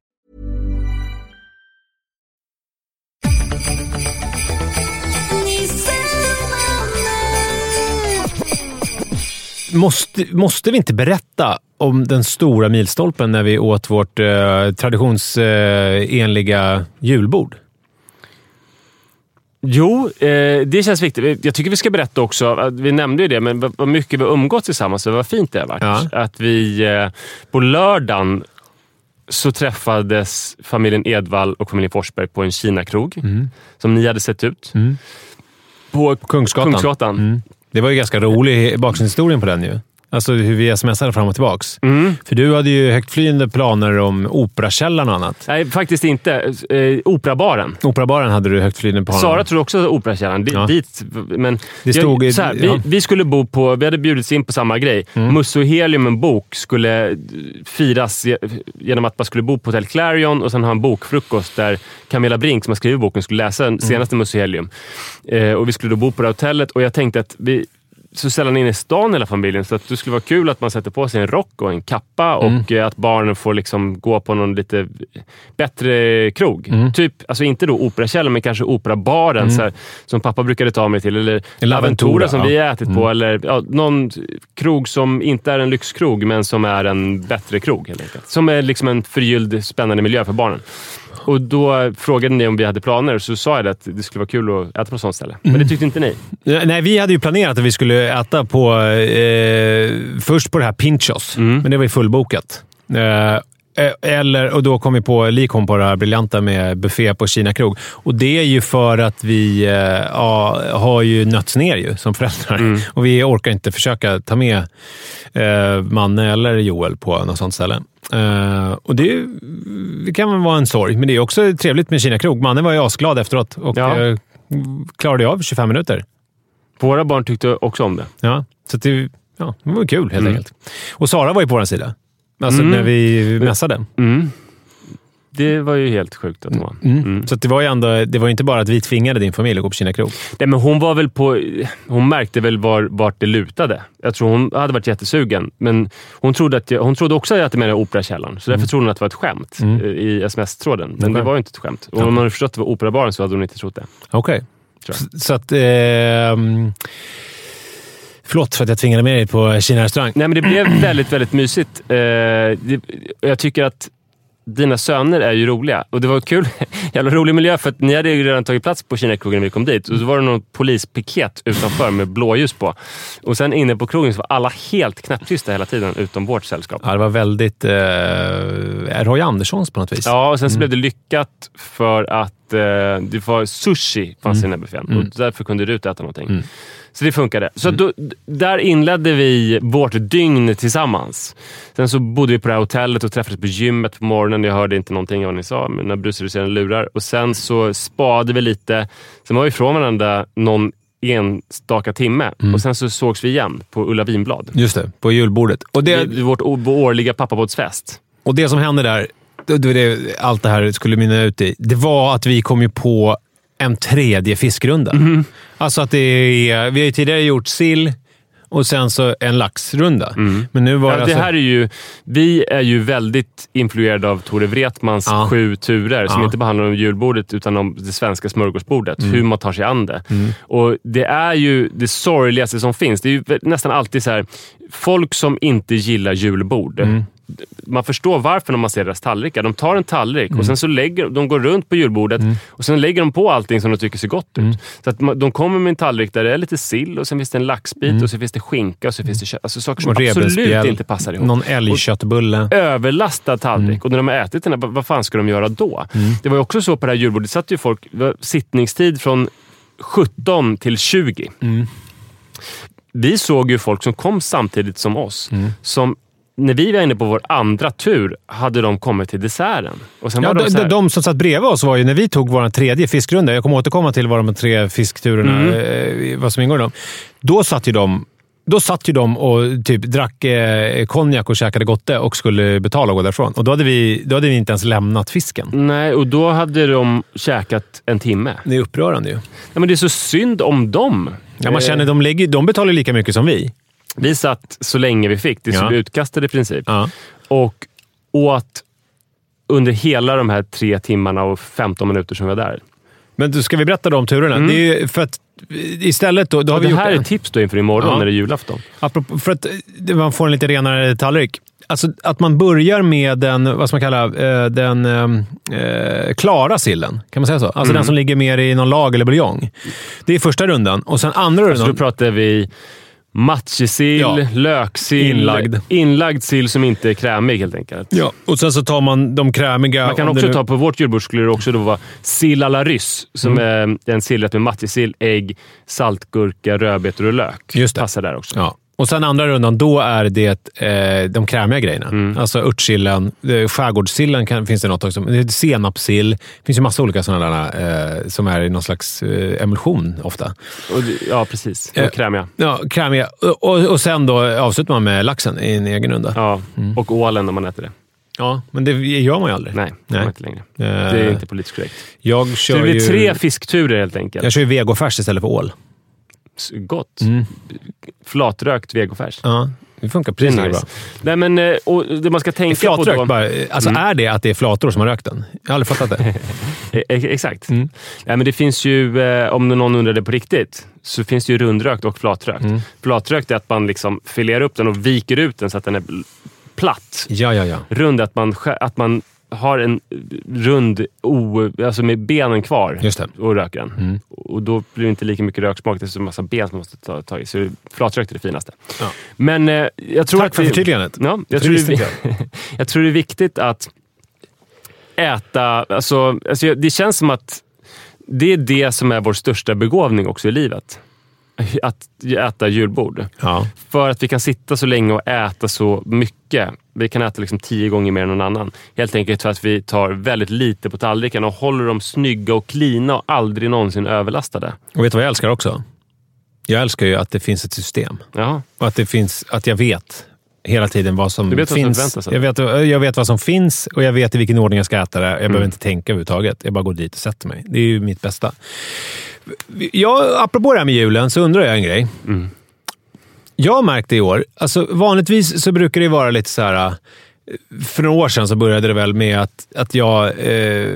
Måste, måste vi inte berätta om den stora milstolpen när vi åt vårt eh, traditionsenliga julbord? Jo, eh, det känns viktigt. Jag tycker vi ska berätta också, vi nämnde ju det, men vad mycket vi umgåtts tillsammans och vad fint det har varit. Ja. Att vi eh, på lördagen så träffades familjen Edvall och familjen Forsberg på en Kinakrog som ni hade sett ut. På Kungsgatan. Kungsgatan. Mm. Det var ju ganska rolig bakgrundshistorien på den ju. Alltså hur vi smsade fram och tillbaks. Mm. För du hade ju högtflyende planer om Operakällaren och annat. Nej, faktiskt inte. Eh, operabaren. Operabaren hade du högtflyende på. Sara tror också Operakällaren. Di- Ja. Dit, men Det stod jag, så här, ja. vi, vi skulle bo på... Vi hade bjudits in på samma grej. Mm. Musse och Helium, en bok, skulle eh, firas ge- genom att man skulle bo på Hotel Clarion och sen ha en bokfrukost där Camilla Brink, som har skrivit boken, skulle läsa Mm. senaste Musse och Helium. Eh, och vi skulle då bo på det hotellet och jag tänkte att vi så sällan inne i stan hela familjen, så att det skulle vara kul att man sätter på sig en rock och en kappa Mm. och eh, att barnen får liksom gå på någon lite bättre krog. Mm. Typ, alltså inte då Operakällaren, men kanske Operabaren så här, som pappa brukade ta mig till. Eller Aventura som ja. vi ätit på. Eller ja, någon krog som inte är en lyxkrog, men som är en bättre krog. Helt enkelt. Som är liksom en förgylld, spännande miljö för barnen. Och Då frågade ni om vi hade planer, så sa jag att det skulle vara kul att äta på ett sånt ställe. Men det tyckte inte ni. Nej, vi hade ju planerat att vi skulle äta på... Eh, först på det här Pinchos, Mm. men det var ju fullbokat. Eh, eller, och då kom vi på, Li kom på det här briljanta med buffé på Kina krog. Och det är ju för att vi eh, ja, har ju nötts ner ju, som föräldrar. Mm. Och vi orkar inte försöka ta med eh, Manne eller Joel på något sånt ställe. Eh, och det, är det kan väl vara en sorg, men det är också trevligt med Kina krog. Manne var ju asglad efteråt och Ja. eh, klarade av 25 minuter. Våra barn tyckte också om det. Ja, så det, ja, det var kul helt Mm. enkelt. Och Sara var ju på vår sida. Alltså Mm. när vi mässade. Mm. Det var ju helt sjukt att hon var. Mm. Mm. Så det var ju ändå, det var inte bara att vi tvingade din familj att gå på Kina krog. Nej, men hon var väl på... Hon märkte väl var, vart det lutade. Jag tror hon hade varit jättesugen, men hon trodde, att hon trodde också att jag menade Operakällaren. Så därför trodde hon att det var ett skämt Mm. eh, i sms-tråden. Men Okej. det var ju inte ett skämt. Och om man hade förstått att det var Operabaren så hade hon inte trott det. Okej. Tror Så, att... ehm, förlåt för att jag tvingade med dig på Kina restaurang. Nej, men det blev väldigt, väldigt mysigt. Eh, det, jag tycker att dina söner är ju roliga. Och det var kul. Jävla rolig miljö, för att ni hade ju redan tagit plats på Kinakrogen när vi kom dit. Och så var det någon polispiket utanför med blåljus på. Och sen inne på krogen så var alla helt knäpptysta hela tiden, utom vårt sällskap. Ja, det var väldigt eh, Roy Anderssons på något vis. Ja, och sen så blev det lyckat för att eh, det var sushi fanns i den här buffén. Och därför kunde Rut äta någonting. Så det funkade. Så då, d- där inledde vi vårt dygn tillsammans. Sen så bodde vi på det här hotellet och träffades på gymmet på morgonen. Jag hörde inte någonting av vad ni sa, men när brusreducerande lurar. Och sen så spade vi lite. Sen var vi ifrån varandra någon enstaka timme och sen så sågs vi igen på Ulla Vinblad. Just det, på julbordet. Och det, Det, vårt årliga pappabåtsfest. Och det som hände där, det, det, allt det här skulle mynna ut i, det var att vi kom ju på en tredje fiskrunda. Mhm. Alltså att det är, vi har ju tidigare gjort sill och sen så en laxrunda. Men nu var Mm. Ja, det, det alltså, här är ju, vi är ju väldigt influerade av Tore Wretmans Ja. sju turer, som Ja. inte bara handlar om julbordet utan om det svenska smörgåsbordet. Mm. Hur man tar sig an det. Och Det är ju det sorgligaste som finns. Det är ju nästan alltid så här, folk som inte gillar julbord. Mm. Man förstår varför när man ser deras tallrikar. De tar en tallrik Mm. och sen så lägger de går runt på julbordet och sen lägger de på allting som de tycker ser gott Mm. ut. Så att man- de kommer med en tallrik där det är lite sill och sen finns det en laxbit och så finns det skinka och så finns det kött. Alltså saker som Mm. absolut inte passar ihop. Någon älgköttbulle. Överlastad tallrik. Mm. Och när de har ätit den, här, vad, fan ska de göra då? Det var ju också så på det här julbordet, det satt ju folk, sittningstid från 17 till 20. Mm. Vi såg ju folk som kom samtidigt som oss, Mm. som när vi var inne på vår andra tur hade de kommit till desserten. Och sen Ja, var de, de, de, som satt bredvid oss var ju när vi tog vår tredje fiskrunda. Jag kommer återkomma till vad de tre fiskturerna, Mm. eh, vad som ingår i dem. Då satt ju de då satt ju de och typ drack eh, konjak och käkade gotte och skulle betala och gå därifrån. Och då hade, vi, då hade vi inte ens lämnat fisken. Nej, och då hade de käkat en timme. Det är upprörande ju. Ja, men det är så synd om dem. Ja, man Eh, känner, de, lägger, de betalar lika mycket som vi. Vi satt så länge vi fick, Ja. vi blev utkastade i princip. Ja. Och åt under hela de här tre timmarna och 15 minuter som vi var där. Men då ska vi berätta då om turerna? Det är för att istället då, då har vi det gjort här är en- ett tips då inför imorgon Ja. när det är julafton. Apropå, för att eh, man får en lite renare tallrik. Alltså att man börjar med den, vad ska man kalla, eh, den eh, klara sillen. Kan man säga så? Alltså Mm. den som ligger mer i någon lag eller buljong. Det är första rundan. Och sen andra Så då rundan... pratar vi matjessill, Ja. löksill, Inlagd. inlagd sill som inte är krämig helt enkelt. Ja, och sen så tar man de krämiga... Man kan också nu- ta, på vårt julbord skulle det också då vara sill à la ryss, som Mm. är en sillrätt med matjessill, ägg, saltgurka, rödbetor och lök. Just det. Passar där också. Ja. Och sen andra rundan, då är det eh, de krämiga grejerna. Mm. Alltså örtsillen, eh, skärgårdssillen kan, finns det något också. Senapssill. Det finns ju massa olika sådana där eh, som är i någon slags eh, emulsion ofta. Och, ja, precis. Eh, Och krämiga. Ja, krämiga. Och, och, och sen då avslutar man med laxen i en egen runda. Ja, Ja, och ålen när man äter det. men det gör man ju aldrig. Nej, det Nej. var inte längre. Eh, Det är inte politiskt korrekt. Jag Så kör det blir ju, tre fiskturer helt enkelt. jag kör ju vegofärs istället för ål. Gott. Mm. Flatrökt vegofärs. Ja, det funkar precis lika nice. bra. Nej, men, eh, och det man ska tänka på Flatrökt då... bara. Alltså är det att det är flator som har rökt den? Jag har aldrig fattat det. Eh, eh, Exakt. Mm. Nej, men det finns ju, eh, om någon undrar det på riktigt, så finns det ju rundrökt och flatrökt. Mm. Flatrökt är att man liksom filerar upp den och viker ut den så att den är platt. ja, ja, ja. Rund är att man, att man har en rund, o, alltså med benen kvar Just det. och röker den. Mm. Och då blir det inte lika mycket röksmak. Det är så massa ben som måste ta tag i. Så flatrökt är det finaste. Ja. Men eh, jag tror Tack att för förtydligandet. Ja, jag, Det tror det, inte jag tror det är viktigt att äta... Alltså, alltså, det känns som att det är det som är vår största begåvning också i livet. Att äta julbord. Ja. För att vi kan sitta så länge och äta så mycket. Vi kan äta liksom tio gånger mer än någon annan. Helt enkelt för att vi tar väldigt lite på tallriken och håller dem snygga och klina och aldrig någonsin överlastade. Och vet du vad jag älskar också? Jag älskar ju att det finns ett system. Jaha. Och att, det finns, att jag vet hela tiden vad som vet vad som finns. förväntas av jag, vet, jag vet vad som finns och jag vet i vilken ordning jag ska äta det. Jag Mm. behöver inte tänka överhuvudtaget. Jag bara går dit och sätter mig. Det är ju mitt bästa. Jag, apropå det här med julen så undrar jag en grej. Mm. Jag har märkt det i år. Alltså, vanligtvis så brukar det vara lite så här... För några år sedan så började det väl med att, att jag... Eh,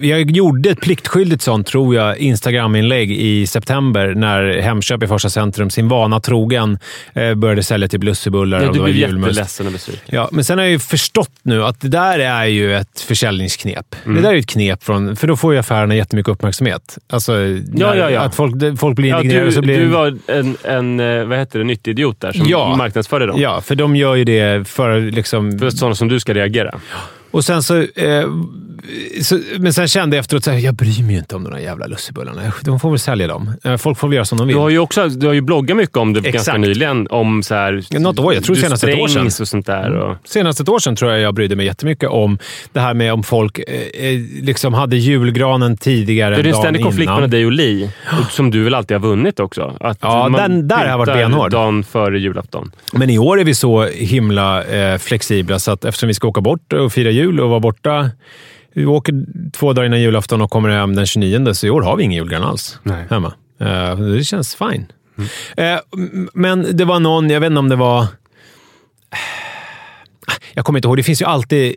jag gjorde ett pliktskyldigt sånt, tror jag, Instagram-inlägg i september när Hemköp i Farsta centrum, sin vana trogen, eh, började sälja typ lussebullar. Ja, du blev jätteledsen och besviken. Ja, men sen har jag ju förstått nu att det där är ju ett försäljningsknep. Mm. Det där är ju ett knep, från, för då får ju affärerna jättemycket uppmärksamhet. Alltså, när, ja, ja. Att folk, folk blir Ja, indignerade. du, så blir du var en, en eh, vad heter det, nyttig idiot där som Ja. marknadsförde dem. Ja, för de gör ju det för liksom... För sådana som du ska reagera. Och sen så... Eh, så, men sen kände jag efteråt att jag bryr mig inte om de där jävla lussebullarna. De får väl sälja dem. Eh, Folk får väl göra som de vill. Du har ju också du har ju bloggat mycket om det ganska Exakt. nyligen. Om så här, något år. Jag tror senast ett år sedan. och sånt där. Och, Senast ett år sedan tror jag jag brydde mig jättemycket om det här med om folk eh, eh, liksom hade julgranen tidigare det är en ständig konflikt mellan dig och Li, och som du väl alltid har vunnit också. Att Ja, den där har jag varit benhård. dagen före julafton. Men i år är vi så himla eh, flexibla så att eftersom vi ska åka bort och fira jul och vara borta vi åker två dagar innan julafton och kommer hem den 29, så i år har vi ingen julgran alls Nej. hemma. Eh, det känns fine. Eh, m- men det var någon, jag vet inte om det var... Jag kommer inte ihåg. Det finns ju alltid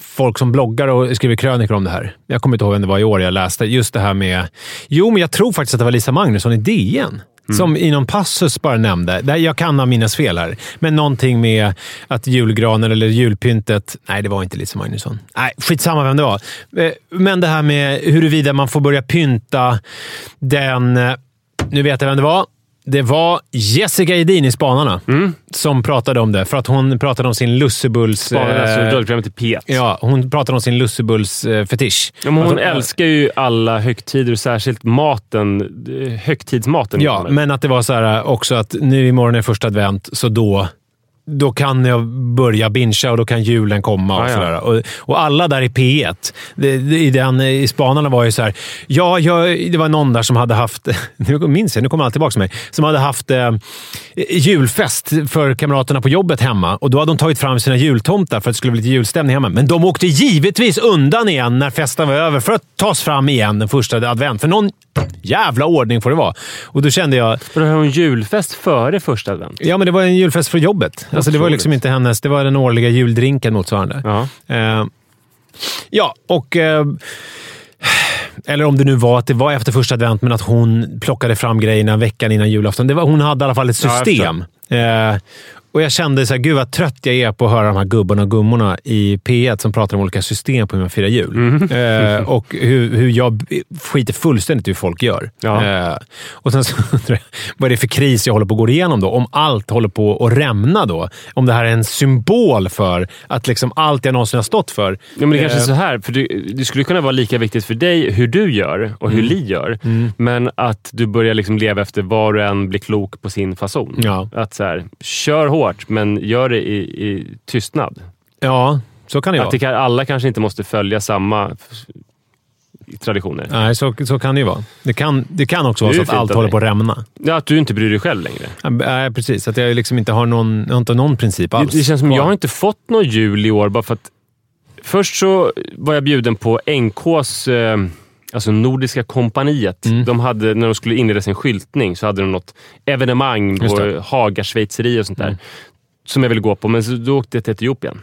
folk som bloggar och skriver krönikor om det här. Jag kommer inte ihåg vem det var i år jag läste. Just det här med... Jo, men jag tror faktiskt att det var Lisa Magnusson i DN. Mm. Som i någon passus bara nämnde, där jag kan ha minnesfel här, men någonting med att julgranen eller julpyntet... Nej, det var inte Lisa Magnusson. Nej, skitsamma vem det var. Eh, men det här med huruvida man får börja pynta den... Eh, nu vet jag vem det var. Det var Jessica Edin i Spanarna som pratade om det, för att hon pratade om sin lussebulls... Spanarna, alltså eh, P1. Ja, hon pratade om sin lussebulls-fetisch. Ja, men hon Att älskar ju alla högtider och särskilt maten. eh, Högtidsmaten. Ja, men att det var så här också att nu imorgon är första advent, så då, då kan jag börja bingea och då kan julen komma. Och, Ja, ja. Och, och alla där i P1, det, det, i, den, i Spanarna var ju så här. Ja, jag, det var någon där som hade haft, nu minns jag, nu kommer allt tillbaka till mig, som hade haft eh, julfest för kamraterna på jobbet hemma. Och Då hade de tagit fram sina jultomtar för att det skulle bli lite julstämning hemma. Men de åkte givetvis undan igen när festen var över för att tas fram igen den första advent. För någon jävla ordning får det vara. Och då kände jag, då har hon julfest före första advent. Ja, men det var en julfest för jobbet. Alltså, det var liksom inte hennes. Det var den årliga juldrinken motsvarande. Ja. Eh, ja, och... Eh, eller om det nu var att det var efter första advent, men att hon plockade fram grejerna veckan innan julafton. Det var, hon hade i alla fall ett Ja, system. eh, och jag kände så här, gud vad trött jag är på att höra de här gubbarna och gummorna i P1 som pratar om olika system på hur man firar jul. Mm. Eh, och hur, hur jag skiter fullständigt i hur folk gör. Ja. Eh, och sen så undrar jag, vad är det för kris jag håller på att gå igenom då? Om allt håller på att rämna då? Om det här är en symbol för att liksom allt jag någonsin har stått för... Ja, men det kanske är eh, så här, för det, det skulle kunna vara lika viktigt för dig hur du gör och hur Mm. Li gör, men att du börjar liksom leva efter var och en blir klok på sin fason. Ja. Att så här, kör hårt, men gör det i, i tystnad. Ja, så kan det Att vara. det kan, alla kanske inte måste följa samma traditioner. Nej, så, så kan det ju vara. Det kan, det kan också vara Det så att allt håller på att rämna. Ja, att du inte bryr dig själv längre. Ja, Nej, precis. Att jag liksom inte har någon, jag har inte någon princip Det, alls. det känns som kvar. jag har inte fått någon jul i år, bara för att först så var jag bjuden på NKs eh, Alltså Nordiska kompaniet. Mm. De hade, när de skulle inleda sin skyltning så hade de något evenemang på. Mm. Haga schweizeri och sånt där. Som jag ville gå på, men så, då åkte jag till Etiopien.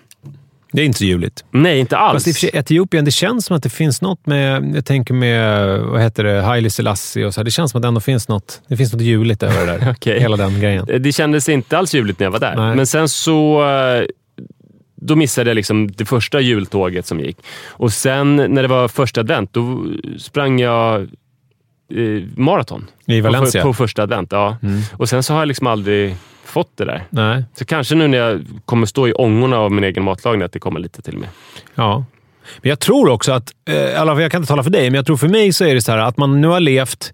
Det är inte så ljuvligt. Nej, inte alls. Fast i sig, Etiopien, det känns som att det finns något med, jag tänker med, vad heter det, Haile Selassie och så här. Det känns som att det ändå finns något, det finns något ljuvligt över det där. Okej. Hela den grejen. Det kändes inte alls ljuvligt när jag var där. Nej. Men sen så... eh, Då missade jag liksom det första jultåget som gick. Och sen när det var första advent, då sprang jag eh, maraton. I Valencia? På, på första advent, ja. Och sen så har jag liksom aldrig fått det där. Nej. Så kanske nu när jag kommer stå i ångorna av min egen matlagning, att det kommer lite till mig. Ja. Men jag tror också att, eh, alla, jag kan inte tala för dig, men jag tror för mig så är det så här att man nu har levt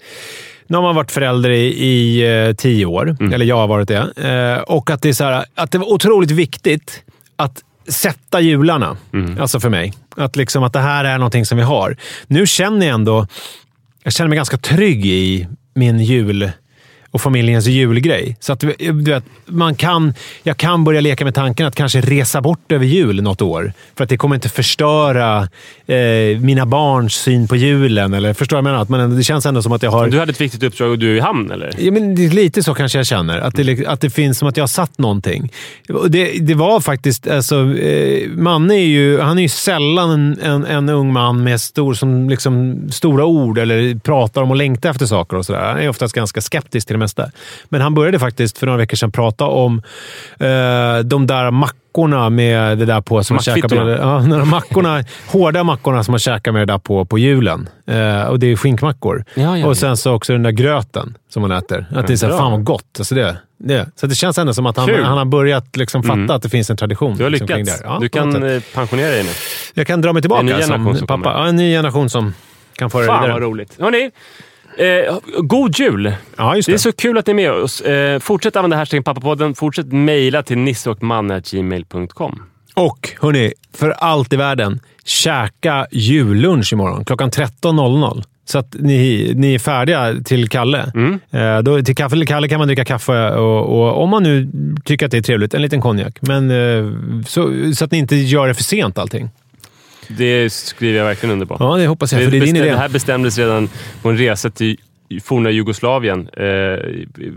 nu har man varit förälder i, i eh, tio år, eller jag har varit det. Eh, och att det, är så här, att det var otroligt viktigt att sätta jularna. Alltså för mig. Att, liksom, att det här är någonting som vi har. Nu känner jag ändå... Jag känner mig ganska trygg i min jul och familjens julgrej. Så att du vet, man kan, jag kan börja leka med tanken att kanske resa bort över jul något år. För att det kommer inte förstöra eh, mina barns syn på julen. Eller, förstår jag menar? Att man, det känns ändå som att jag har... Du hade ett viktigt uppdrag och du är i hamn, eller? Ja, men det är lite så kanske jag känner. Att det, att det finns som att jag har satt någonting. Och Det, det var faktiskt... Alltså, eh, Manne är ju, han är ju sällan en, en, en ung man med stor, som liksom, stora ord eller pratar om att längta efter saker och sådär. Han är oftast ganska skeptisk till det mesta. Men han började faktiskt för några veckor sedan prata om eh, de där mackorna med det där på. Som man käkar med, ja, de mackorna, hårda mackorna som man käkar med det där på, på julen. Eh, och det är skinkmackor. Ja, ja, och sen så också den där gröten som man äter. Att det är så här, fan vad gott. Alltså det, det. Så det känns ändå som att han, Kul. han har börjat liksom fatta att det finns en tradition. Du har liksom, lyckats. här. Ja, du kan eh, pensionera dig nu. Jag kan dra mig tillbaka En ny generation som som pappa. Ja, en ny generation som kan föra det Fan vidare. vad roligt. Hörrni, eh, god jul! Ja, Det det. är så kul att ni är med oss. Eh, fortsätt använda hashtaggen pappapodden. Fortsätt mejla till nisseochman.gmail.com. Och hörni, för allt i världen, käka jullunch imorgon klockan 13.00. Så att ni, ni är färdiga till Kalle. Mm. Eh, då, till kaffe eller Kalle kan man dricka kaffe och, och om man nu tycker att det är trevligt, en liten konjak. Men eh, så, så att ni inte gör det för sent allting. Det skriver jag verkligen under på. Ja, det hoppas jag, för det är din idé. det här bestämdes redan på en resa till forna Jugoslavien eh,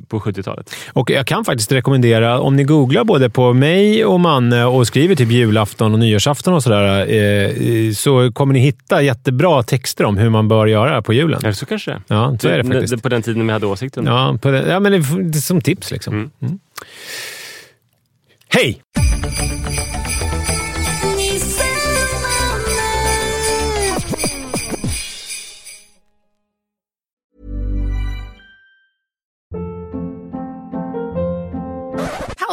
på 70-talet. Och jag kan faktiskt rekommendera, om ni googlar både på mig och Manne och skriver typ julafton och nyårsafton och sådär, eh, så kommer ni hitta jättebra texter om hur man bör göra på julen. Eller så kanske det. Ja, så är det faktiskt. På den tiden vi hade åsikter. Ja, på det, ja men det som tips liksom. Mm. Hej!